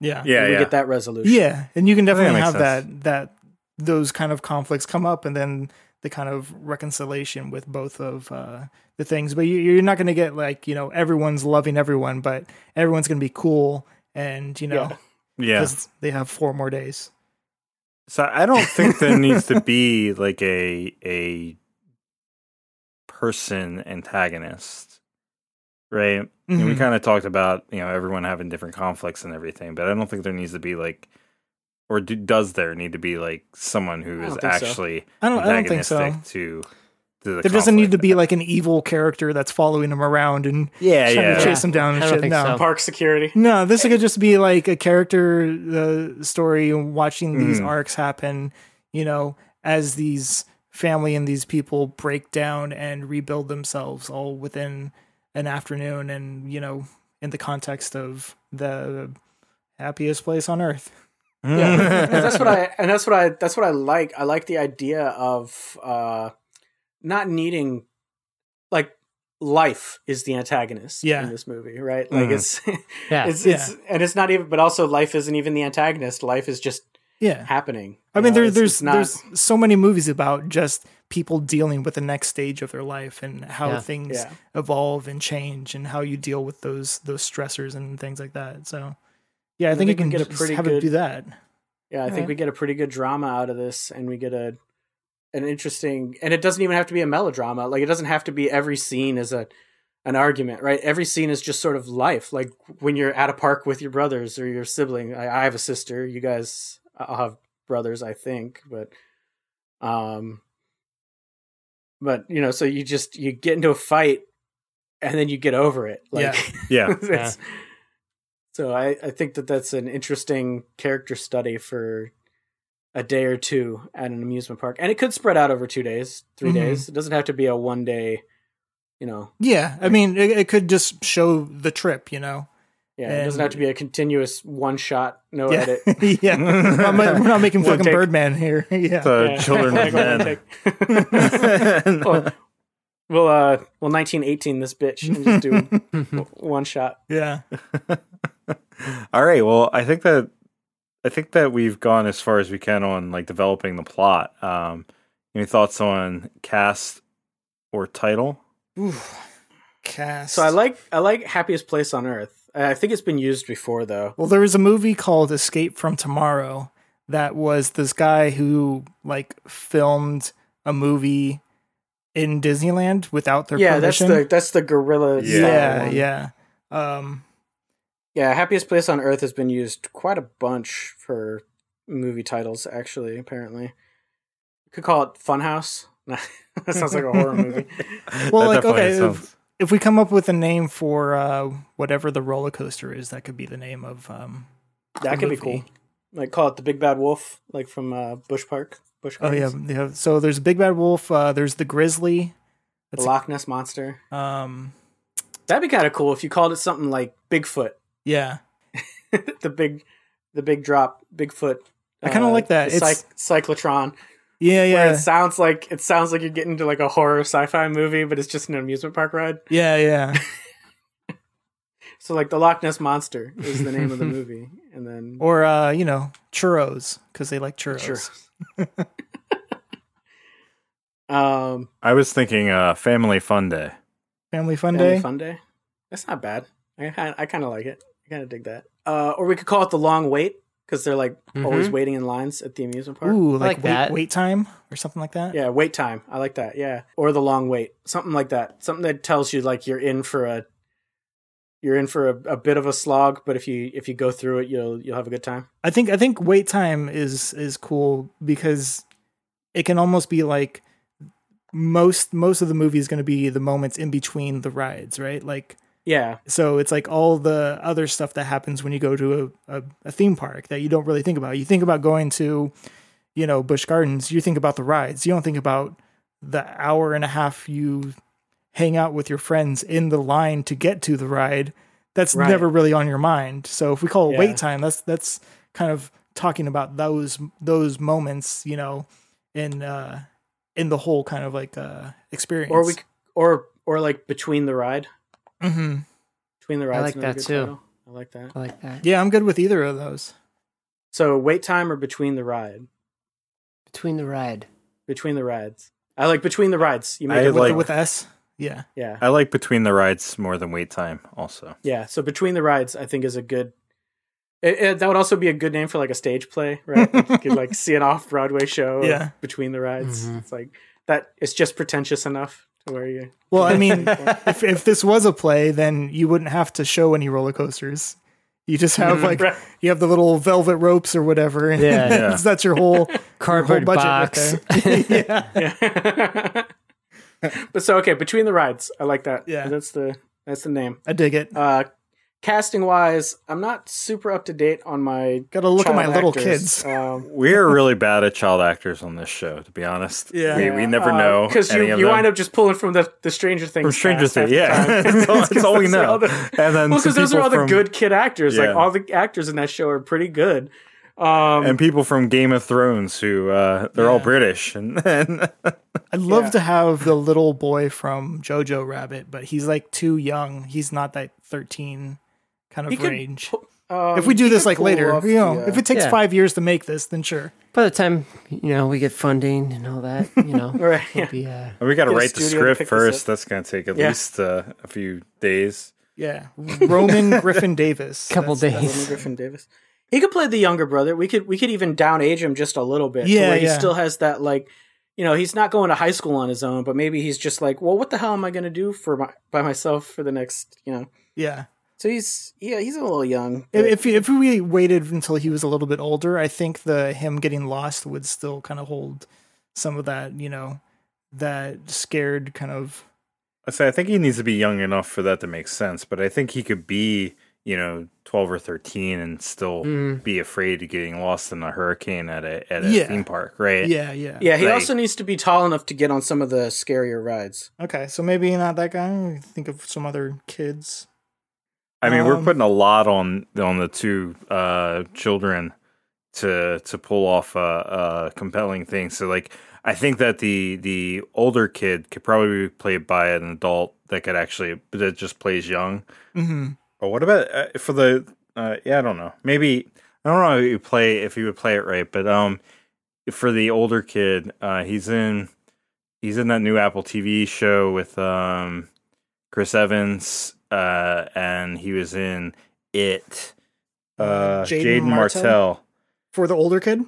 yeah, yeah, we yeah. get that resolution. Yeah, and you can I think definitely that have makes that that those kind of conflicts come up, and then the kind of reconciliation with both of uh, the things. But you, you're not going to get like you know everyone's loving everyone, but everyone's going to be cool, and you know Yeah. yeah. because they have four more days. So I don't think there needs to be like a a person antagonist, right? And we Mhm. kind of talked about you know everyone having different conflicts and everything, but I don't think there needs to be like, or do, does there need to be like someone who is I is don't think so. actually I don't. I don't think so. antagonistic to, to the There doesn't need to be like an evil character that's following him around and yeah, trying yeah. to chase him down and shit. no. so. Park security. No, this could just be like a character uh, story watching these Mhm. arcs happen, you know, as these family and these people break down and rebuild themselves all within an afternoon and, you know, in the context of the happiest place on earth. Yeah, and that's what I and that's what I that's what I like. I like the idea of uh not needing like life is the antagonist Yeah. in this movie, right? Like Mhm. it's Yeah. it's, Yeah. it's and it's not even but also life isn't even the antagonist. Life is just Yeah. happening. I You mean, know, there, it's- there's it's not- there's so many movies about just people dealing with the next stage of their life and how Yeah. things Yeah. evolve and change and how you deal with those those stressors and things like that. So, yeah, I I think, think you we can get a pretty have it good- do that. Yeah, I think Alright. we get a pretty good drama out of this, and we get a an interesting, and it doesn't even have to be a melodrama. Like it doesn't have to be every scene is a an argument, right? Every scene is just sort of life. Like when you're at a park with your brothers or your sibling. I, I have a sister. You guys, I'll have brothers, I think, but um, but you know, so you just you get into a fight, and then you get over it. Like, Yeah. yeah. it's- So I, I think that that's an interesting character study for a day or two at an amusement park, and it could spread out over two days, 3 Mhm. days. It doesn't have to be a one day. You know, Yeah, I mean, it, it could just show the trip, you know. Yeah, it doesn't have to be a continuous one shot, no Yeah, edit. yeah. We're not, we're not making One fucking take. Birdman here. yeah, The Yeah. children Like of men. take. well, well, uh, well, nineteen eighteen this bitch and just do one shot. yeah. All right. Well, I think that I think that we've gone as far as we can on like developing the plot. Um, any thoughts on cast or title? Cast. So I like I like happiest place on earth. I think it's been used before though. Well, there was a movie called Escape from Tomorrow that was this guy who like filmed a movie in Disneyland without their yeah, that's permission. the that's the gorilla. Yeah. yeah, yeah. Um, yeah. Happiest place on earth has been used quite a bunch for movie titles. Actually, apparently, you could call it Funhouse. that sounds like a horror movie. Well, That like, okay, sounds- if we come up with a name for uh, whatever the roller coaster is, that could be the name of um, That could be cool. Like call it the Big Bad Wolf, like from uh, Busch Park. Busch. Oh yeah, yeah. So there's Big Bad Wolf. Uh, there's the Grizzly. the Loch Ness monster. Um, That'd be kind of cool if you called it something like Bigfoot. yeah, the big, the big drop, Bigfoot. uh, I kinda like that. It's- cyc- cyclotron. Yeah, Where yeah, it sounds like it sounds like you're getting to like a horror sci-fi movie, but it's just an amusement park ride. yeah, yeah. So like the Loch Ness monster is the name of the movie, and then Or uh, you know, churros because they like churros. Sure. um, I was thinking uh, Family Fun Day. Family Fun Family Day. Fun Day. That's not bad. I kind I kind of like it. I kind of dig that. Uh, or we could call it the long wait because they're like always Mhm. waiting in lines at the amusement park. Ooh, like, like wait, that. wait time or something like that. Yeah, wait time. I like that. Yeah, or the long wait, something like that. Something that tells you like you're in for a you're in for a, a bit of a slog, but if you if you go through it, you'll you'll have a good time. I think I think wait time is is cool because it can almost be like most most of the movie is going to be the moments in between the rides, right? Like Yeah, so it's like all the other stuff that happens when you go to a, a, a theme park that you don't really think about. You think about going to, you know, Busch Gardens. You think about the rides. You don't think about the hour and a half you hang out with your friends in the line to get to the ride. That's Right. never really on your mind. So if we call it Yeah. wait time, that's that's kind of talking about those those moments, you know, in uh in the whole kind of like uh experience. or we or or like between the ride, hmm between the rides. I like that too. title. I like that. I like that. Yeah, I'm good with either of those. So wait time or between the ride, Between the ride. between the rides. I like between the rides. You make I it With, like- with S. Yeah. yeah. I like between the rides more than wait time. Also, Yeah, so between the rides, I think is a good. It, it- that would also be a good name for like a stage play, right? Like, you could like see an off Broadway show. Yeah. between the rides, Mhm. it's like that. It's just pretentious enough to where you. Well, I mean, if if this was a play, then you wouldn't have to show any roller coasters. You just have like Right. you have the little velvet ropes or whatever. Yeah. Yeah. that's your whole Cardboard budget box. right yeah. Yeah. but so okay, between the rides, I like that. Yeah. that's the that's the name. I dig it. Uh, casting wise, I'm not super up to date on my. Got to look at child my little kids. Um, we are really bad at child actors on this show. To be honest, Yeah. we, we never know because you, you wind up just pulling from the, the Stranger Things from Stranger Things. Yeah, time. that's all, that's all we know. all the- and then well, because those are people all the good kid actors. Like all the actors in that show are pretty good. Um, and people from Game of Thrones who uh, they're all British and, and I'd love Yeah. to have the little boy from Jojo Rabbit, but he's like too young. He's not that 13 kind of He could range. um, if we do this like later, off you know, the, uh, if it takes Yeah. 5 years to make this, then sure. By the time you know we get funding and all that, you know, Right, we'll yeah. be, uh, we got to write the script first. That's going to take at Yeah. least uh, a few days. Yeah. Roman Griffin Davis. couple That's- Roman. Griffin Davis. He could play the younger brother. We could we could even down age him just a little bit. to Yeah, where he still has that like, you know, he's not going to high school on his own, but maybe he's just like, well, what the hell am I going to do for my by myself for the next, you know? Yeah. So he's yeah, he's a little young. but- If if we waited until he was a little bit older, I think the him getting lost would still kind of hold some of that, you know, that scared kind of. I say I think he needs to be young enough for that to make sense, but I think he could be, you know, twelve or thirteen and still Mm. be afraid of getting lost in a hurricane at a at a Yeah. theme park, right? Yeah, yeah, yeah, he like- also needs to be tall enough to get on some of the scarier rides. Okay, so maybe not that guy. Think of some other kids. I mean, we're Um, putting a lot on on the two uh, children to to pull off a, a compelling thing. So, like, I think that the the older kid could probably be played by an adult that could actually that just plays young. hmm Or what about uh, for the? Uh, yeah, I don't know. Maybe I don't know if you play if you would play it right, but um, for the older kid, uh, he's in he's in that new Apple TV show with um Chris Evans, uh, and he was in it. Uh, Jaeden Jaeden Martell? Martell. For the older kid,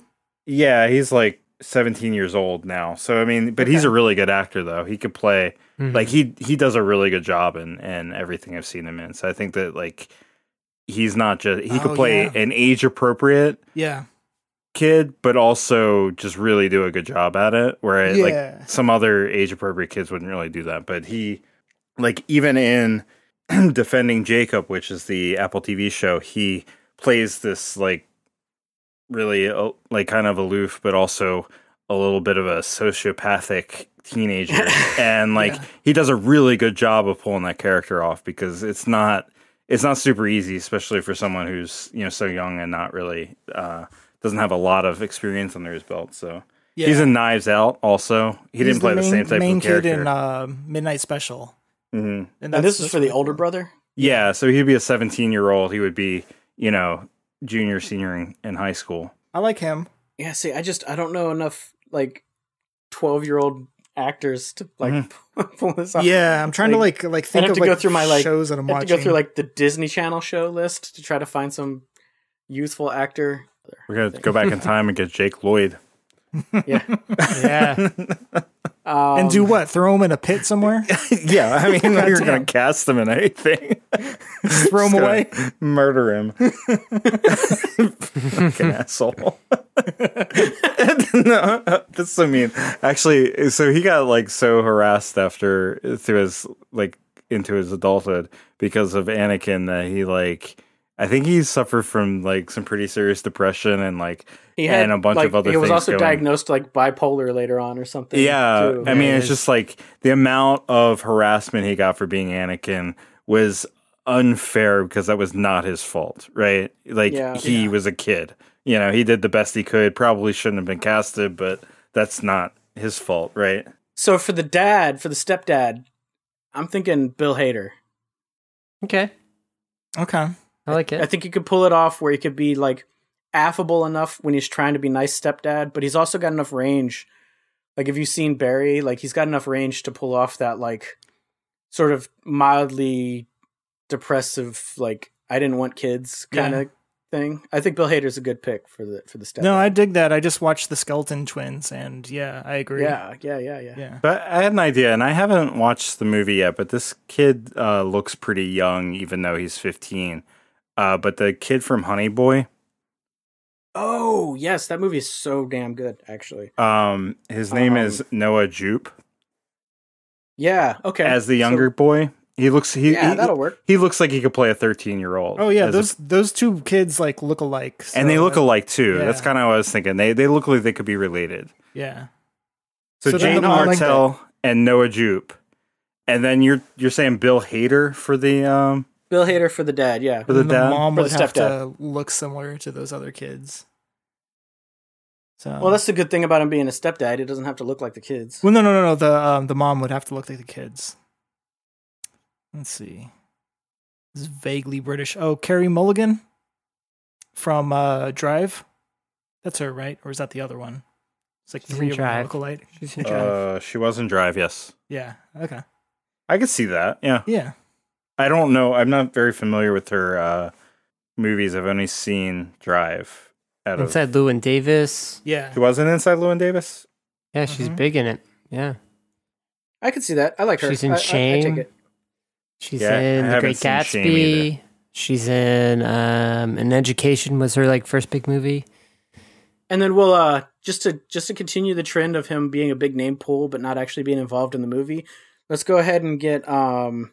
Yeah, he's like 17 years old now. So I mean, but he's a really good actor though. He could play Mhm. like he he does a really good job in in everything I've seen him in. So I think that like he's not just he could Oh, play yeah. an age appropriate yeah, kid, but also just really do a good job at it. Where Yeah. like some other age appropriate kids wouldn't really do that, but he like even in defending Jacob, which is the Apple TV show, he plays this like really uh, like kind of aloof, but also a little bit of a sociopathic teenager, and like Yeah. he does a really good job of pulling that character off because it's not it's not super easy, especially for someone who's you know so young and not really uh, doesn't have a lot of experience under his belt. So yeah. he's in Knives Out. Also, he He's didn't play the, main, same type main of character. kid in uh, Midnight Special, Mhm. and, And this is for the older cool. brother. Yeah, so he'd be a 17 year old. He would be you know junior, senior in, in high school. I like him. Yeah, see, I just I don't know enough like twelve year old actors to like pull this off. Yeah, I'm trying Like, to like like I'd think have of to like go through my like shows that I'm I have watching. to go through like the Disney Channel show list to try to find some youthful actor. We're gonna go back in time and get Jake Lloyd. Yeah, yeah, Um, and do what? Throw him in a pit somewhere? yeah, I mean, you're gonna cast him in anything. Throw him away? murder him. Fucking asshole. no, that's so mean. Actually, so he got like so harassed after through his like into his adulthood because of Anakin that he like. I think he suffered from like some pretty serious depression and like he had and a bunch like, of other He was things also going. diagnosed like bipolar later on or something. Yeah, too. I mean, it's it's- just like the amount of harassment he got for being Anakin was unfair because that was not his fault, right? Like Yeah. he was a kid. You know, he did the best he could. Probably shouldn't have been casted, but that's not his fault, right? So for the dad, for the stepdad, I'm thinking Bill Hader. Okay. Okay. I like it. I it. think he could pull it off where he could be like affable enough when he's trying to be nice stepdad, but he's also got enough range. Like if you've seen Barry, like he's got enough range to pull off that like sort of mildly depressive, like I didn't want kids kind of thing. I think Bill Hader's a good pick for the for the stepdad. No, I dig that. I just watched the Skeleton Twins, and yeah, I agree. yeah, yeah, yeah, yeah. Yeah. But I had an idea, and I haven't watched the movie yet. But this kid uh, looks pretty young, even though he's 15. Uh, but the kid from Honey Boy, Oh yes, that movie is so damn good, actually. um, his name Um, is Noah Jupe. Yeah, okay. As the So- younger boy, he looks he, yeah, he- that'll work. he looks like he could play a 13 year old. Oh yeah, as a- those those two kids like look alike, and they look alike too. yeah. That's kind of what I was thinking. They they look like they could be related. Yeah. So, So Jane then- I like and Noah Jupe, and then you're you're saying Bill Hader for the um Bill Hader for the dad. Yeah. for the the dad. mom For would the have stepdad. to look similar to those other kids. So Well, that's the good thing about him being a stepdad. He doesn't have to look like the kids. well, no, no, no, no. The um, the mom would have to look like the kids. Let's see. This is vaguely British. Oh, Carey Mulligan from uh, Drive. That's her, right? Or is that the other one? It's like She's three in of them Drive. look alike. She's in Uh, she was in Drive. Yes, Yeah. Okay. I could see that. Yeah, Yeah. I don't know. I'm not very familiar with her uh movies. I've only seen Drive. Out of Inside Llewyn Davis. Yeah. she wasn't inside Llewyn Davis. Yeah, she's Mhm. big in it. Yeah. I can see that. I like her. She's in I- I- I Shame. take it. She's Yeah, I in The Great Gatsby. She's in um An Education was her like first big movie. And then we'll uh just to just to continue the trend of him being a big name pool but not actually being involved in the movie. Let's go ahead and get um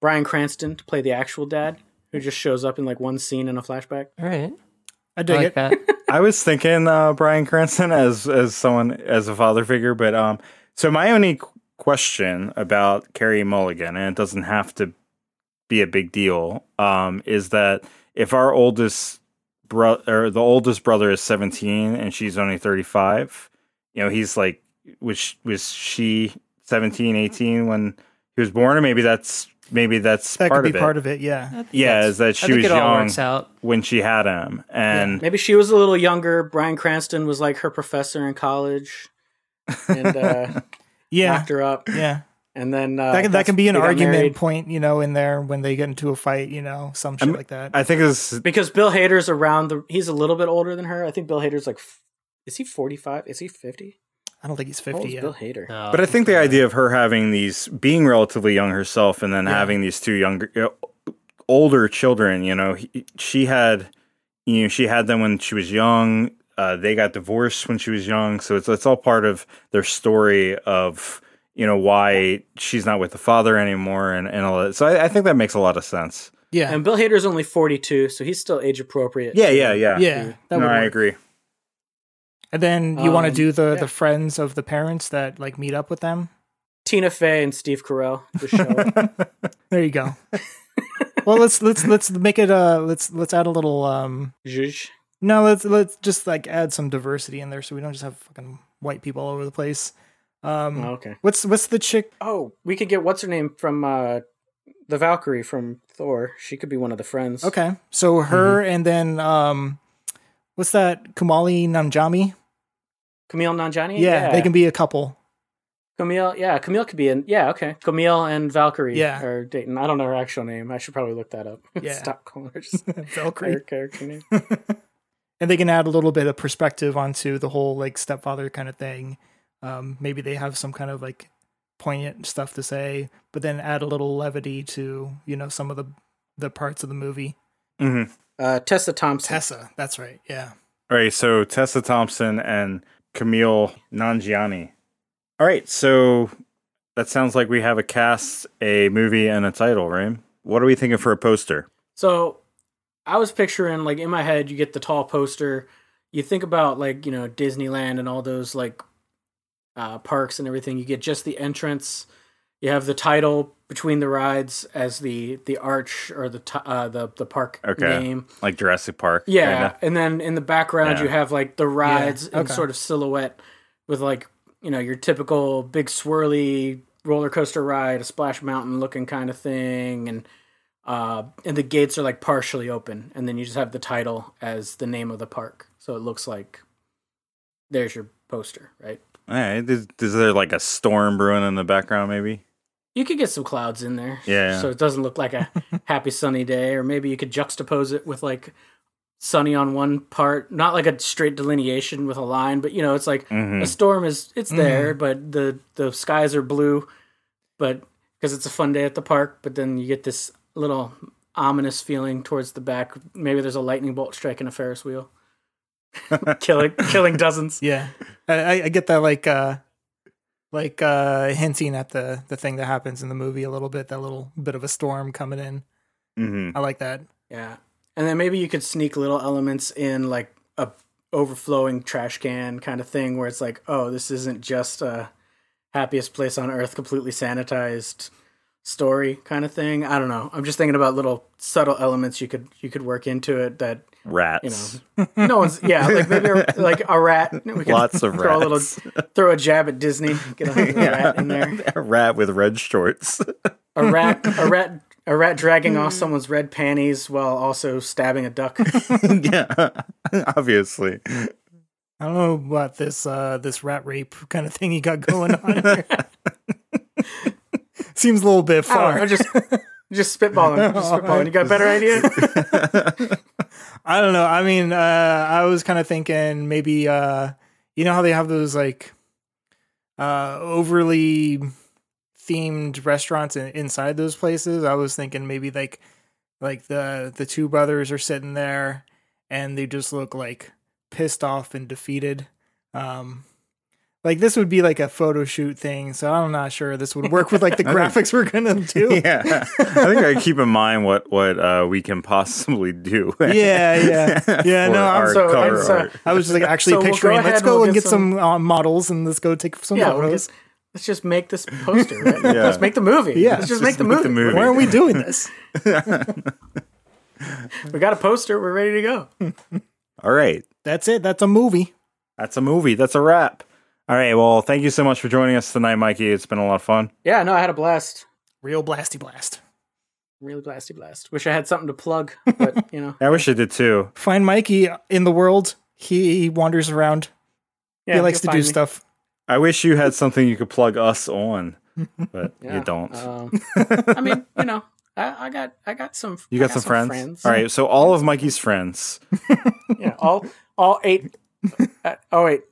Bryan Cranston to play the actual dad, who just shows up in like one scene in a flashback. All right. I I dig like it. that. I was thinking uh, Bryan Cranston as as someone as a father figure, but um, so my only question about Carey Mulligan, and it doesn't have to be a big deal, um, is that if our oldest brother or the oldest brother is seventeen and she's only thirty five, you know, he's like, was was she 17, 18 when he was born, or maybe that's maybe that's That part could be of it. part of it. Yeah. yeah, is that she was young out. when she had him, and Maybe she was a little younger. Bryan Cranston was like her professor in college and uh Yeah. knocked her up. Yeah. And then uh, that can, that can be an argument married. point, you know, in there when they get into a fight, you know, some shit I'm- like that. I think this because Bill Hader's around the. He's a little bit older than her. I think Bill Hader's like. Is he forty five? Is he fifty? I don't think he's How 50 yet. Bill Hader? No. But I think the idea of her having these, being relatively young herself, and then Yeah. having these two younger, you know, older children, you know, he, she had, you know, she had them when she was young. Uh, they got divorced when she was young, so it's it's all part of their story of you know why she's not with the father anymore, and and all that. So I, I think that makes a lot of sense. Yeah. And Bill Hader's only forty two, so he's still age appropriate. Yeah, yeah, yeah, yeah. That no, would I work. agree. And then you want to Um, do the yeah. the friends of the parents that like meet up with them. Tina Fey and Steve Carell. There you go. well, let's let's let's make it uh let's let's add a little um Zhuzh. no, let's let's just like add some diversity in there so we don't just have fucking white people all over the place. Um Oh, okay. what's what's the chick Oh, we could get what's her name from uh the Valkyrie from Thor. She could be one of the friends. Okay. So her and then um what's that Kumail Nanjiani? Kumail and Nanjiani. Yeah, they can be a couple. Kumail. Yeah, Kumail could be in. Yeah, okay. Kumail and Valkyrie. Yeah. are dating. I don't know her actual name. I should probably look that up. Yeah. Stop calling her just her Valkyrie. character name. and they can add a little bit of perspective onto the whole like stepfather kind of thing. Um, maybe they have some kind of like poignant stuff to say, but then add a little levity to you know some of the the parts of the movie. hmm Uh, Tessa Thompson. Tessa, that's right. Yeah. All right, so Tessa Thompson and Kumail Nanjiani. All right, so that sounds like we have a cast, a movie, and a title, right? What are we thinking for a poster? So I was picturing like in my head, you get the tall poster. You think about like you know Disneyland and all those like uh, parks and everything. You get just the entrance. You have the title between the rides as the the arch or the ti- uh, the the park Okay. name. Like Jurassic Park? Yeah, kinda? and then in the background Yeah. you have like the rides in okay. sort of silhouette with like you know your typical big swirly roller coaster ride, a splash mountain looking kind of thing, and uh, and the gates are like partially open, and then you just have the title as the name of the park, so it looks like there's your poster, right? All right. Is, is there like a storm brewing in the background, maybe? You could get some clouds in there, Yeah. so it doesn't look like a happy sunny day, or maybe you could juxtapose it with like sunny on one part, not like a straight delineation with a line, but you know, it's like Mhm. a storm is it's there, but the the skies are blue, but because it's a fun day at the park, but then you get this little ominous feeling towards the back. Maybe there's a lightning bolt striking a Ferris wheel, killing killing dozens. Yeah, I- I get that like uh like uh hinting at the the thing that happens in the movie a little bit. That little bit of a storm coming in. Mhm. I like that. Yeah, and then maybe you could sneak little elements in, like a overflowing trash can kind of thing, where it's like, oh, this isn't just a happiest place on earth, completely sanitized story kind of thing. I don't know. I'm just thinking about little subtle elements you could you could work into it that rats. you know no one's yeah like maybe a, like a rat. We could Lots of throw rats. a little throw a jab at Disney. Get a little rat in there. a rat with red shorts. A rat a rat a rat dragging off someone's red panties while also stabbing a duck. yeah. Obviously. I don't know about this uh this rat rape kind of thing you got going on. here. Seems a little bit I far. I'm just just spitballing. Just spitballing. You got a better idea? I don't know. I mean, uh, I was kind of thinking maybe, uh, you know how they have those like uh, overly themed restaurants in, inside those places. I was thinking maybe like like the the two brothers are sitting there and they just look like pissed off and defeated. Um, like this would be like a photo shoot thing, so I'm not sure this would work with like the graphics we're gonna do. yeah. I think I keep in mind what what uh, we can possibly do. Yeah, yeah, yeah. no, I'm our so- I'm so- I was just like actually So we'll go let's go we'll and get get some, uh, models and let's go take some Yeah, we'll photos. let's just make this poster. Right? Yeah. Let's make the movie. Yeah. let's just, make, the, movie. movie. Why are we doing this? We got a poster. We're ready to go. All right. That's it. That's a movie. That's a movie. That's a wrap. All right. Well, thank you so much for joining us tonight, Mikey. It's been a lot of fun. Yeah, no, I had a blast. Real blasty blast. Really blasty blast. Wish I had something to plug, but you know, I wish I did too. Find Mikey in the world. He, he wanders around. yeah, he likes to do me. stuff. I wish you had something you could plug us on, but Yeah, you don't. Um, I mean, you know, I, I got, I got some. you I got, some, friends? All right. So all of Mikey's friends, Yeah, all, all eight. Uh, oh wait,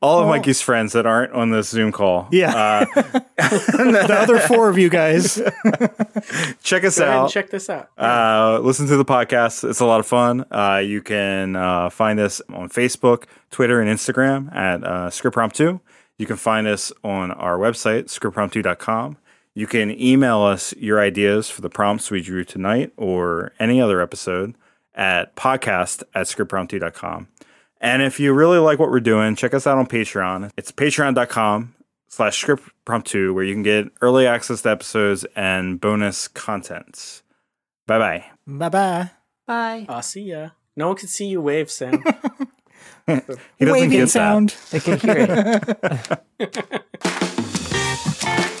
all of Oh. Mikey's friends that aren't on this Zoom call. Yeah. Uh, The other four of you guys. check us go ahead and out. check this out. Uh, listen to the podcast. It's a lot of fun. Uh, you can uh, find us on Facebook, Twitter, and Instagram at uh, scriptpromptu. You can find us on our website, scriptpromptu.com. You can email us your ideas for the prompts we drew tonight or any other episode at podcast at scriptpromptu.com. And if you really like what we're doing, check us out on Patreon. It's patreon.com slash scriptpromptu where you can get early access to episodes and bonus content. Bye bye. bye bye. Bye. I'll see ya. No one can see you wave, Sam. He doesn't Waving get that. sound. I can hear it.